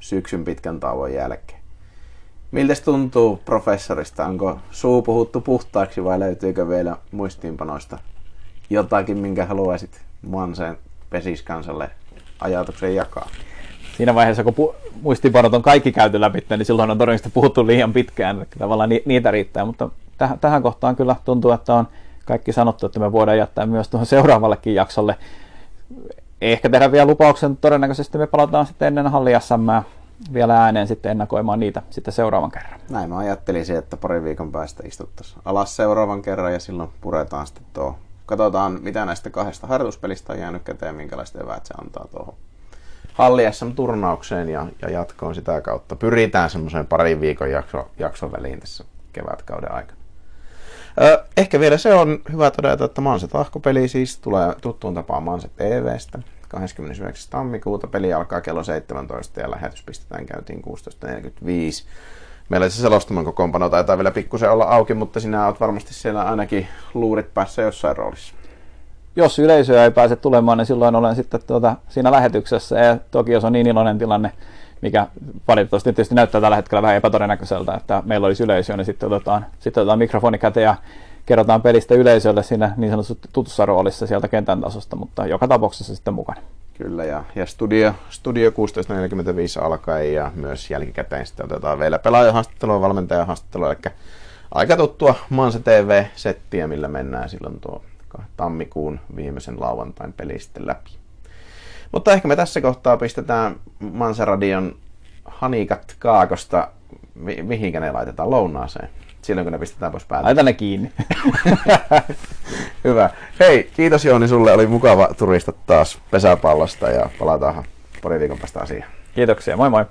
[SPEAKER 2] syksyn pitkän tauon jälkeen. Miltä tuntuu professorista? Onko suu puhuttu puhtaaksi vai löytyykö vielä muistiinpanoista jotakin, minkä haluaisit Manseen pesiskansalle ajatuksen jakaa?
[SPEAKER 3] Siinä vaiheessa, kun pu- muistiinpanot on kaikki käyty läpi, niin silloin on todennäköisesti puhuttu liian pitkään, tavallaan ni- niitä riittää, mutta täh- tähän kohtaan kyllä tuntuu, että on kaikki sanottu, että me voidaan jättää myös tuohon seuraavallekin jaksolle. Ehkä tehdä vielä lupauksen, todennäköisesti me palataan sitten ennen halli vielä ääneen sitten ennakoimaan niitä sitten seuraavan kerran.
[SPEAKER 2] Näin mä ajattelisin, että pari viikon päästä istuttaisiin alas seuraavan kerran ja silloin puretaan sitten tuo. Katsotaan, mitä näistä kahdesta harjoituspelistä on jäänyt käteen, minkälaiset eväät se antaa tuohon Halli SM-turnaukseen ja, ja jatkoon sitä kautta. Pyritään semmoiseen parin viikon jakso, jakson väliin tässä kevätkauden aikana. Ö, ehkä vielä se on hyvä todeta, että Manse Tahkopeli siis tulee tuttuun tapaan Manse TVstä. 29. tammikuuta. Peli alkaa kello 17 ja lähetys pistetään käyntiin 16.45. Meillä se selostaman kokoonpano taitaa vielä pikkusen olla auki, mutta sinä olet varmasti siellä ainakin luurit päässä jossain roolissa.
[SPEAKER 3] Jos yleisöä ei pääse tulemaan, niin silloin olen sitten tuota, siinä lähetyksessä. Ja toki jos on niin iloinen tilanne, mikä valitettavasti tietysti näyttää tällä hetkellä vähän epätodennäköiseltä, että meillä olisi yleisö, niin sitten otetaan, sitten otetaan mikrofoni käteen ja kerrotaan pelistä yleisölle siinä niin sanotussa tutussa roolissa sieltä kentän tasosta, mutta joka tapauksessa sitten mukana.
[SPEAKER 2] Kyllä, ja, ja studio, studio 1645 alkaa ja myös jälkikäteen sitten otetaan vielä pelaajahaastattelua, valmentajahaastattelua, eli aika tuttua Mansa TV-settiä, millä mennään silloin tuo tammikuun viimeisen lauantain peli sitten läpi. Mutta ehkä me tässä kohtaa pistetään Mansa-radion hanikat kaakosta, mihinkä ne laitetaan lounaaseen silloin kun ne pistetään pois päältä.
[SPEAKER 3] Laita ne kiinni. *laughs*
[SPEAKER 2] Hyvä. Hei, kiitos Jooni sulle. Oli mukava turista taas pesäpallosta ja palataan pari viikon päästä asiaan.
[SPEAKER 3] Kiitoksia. Moi moi.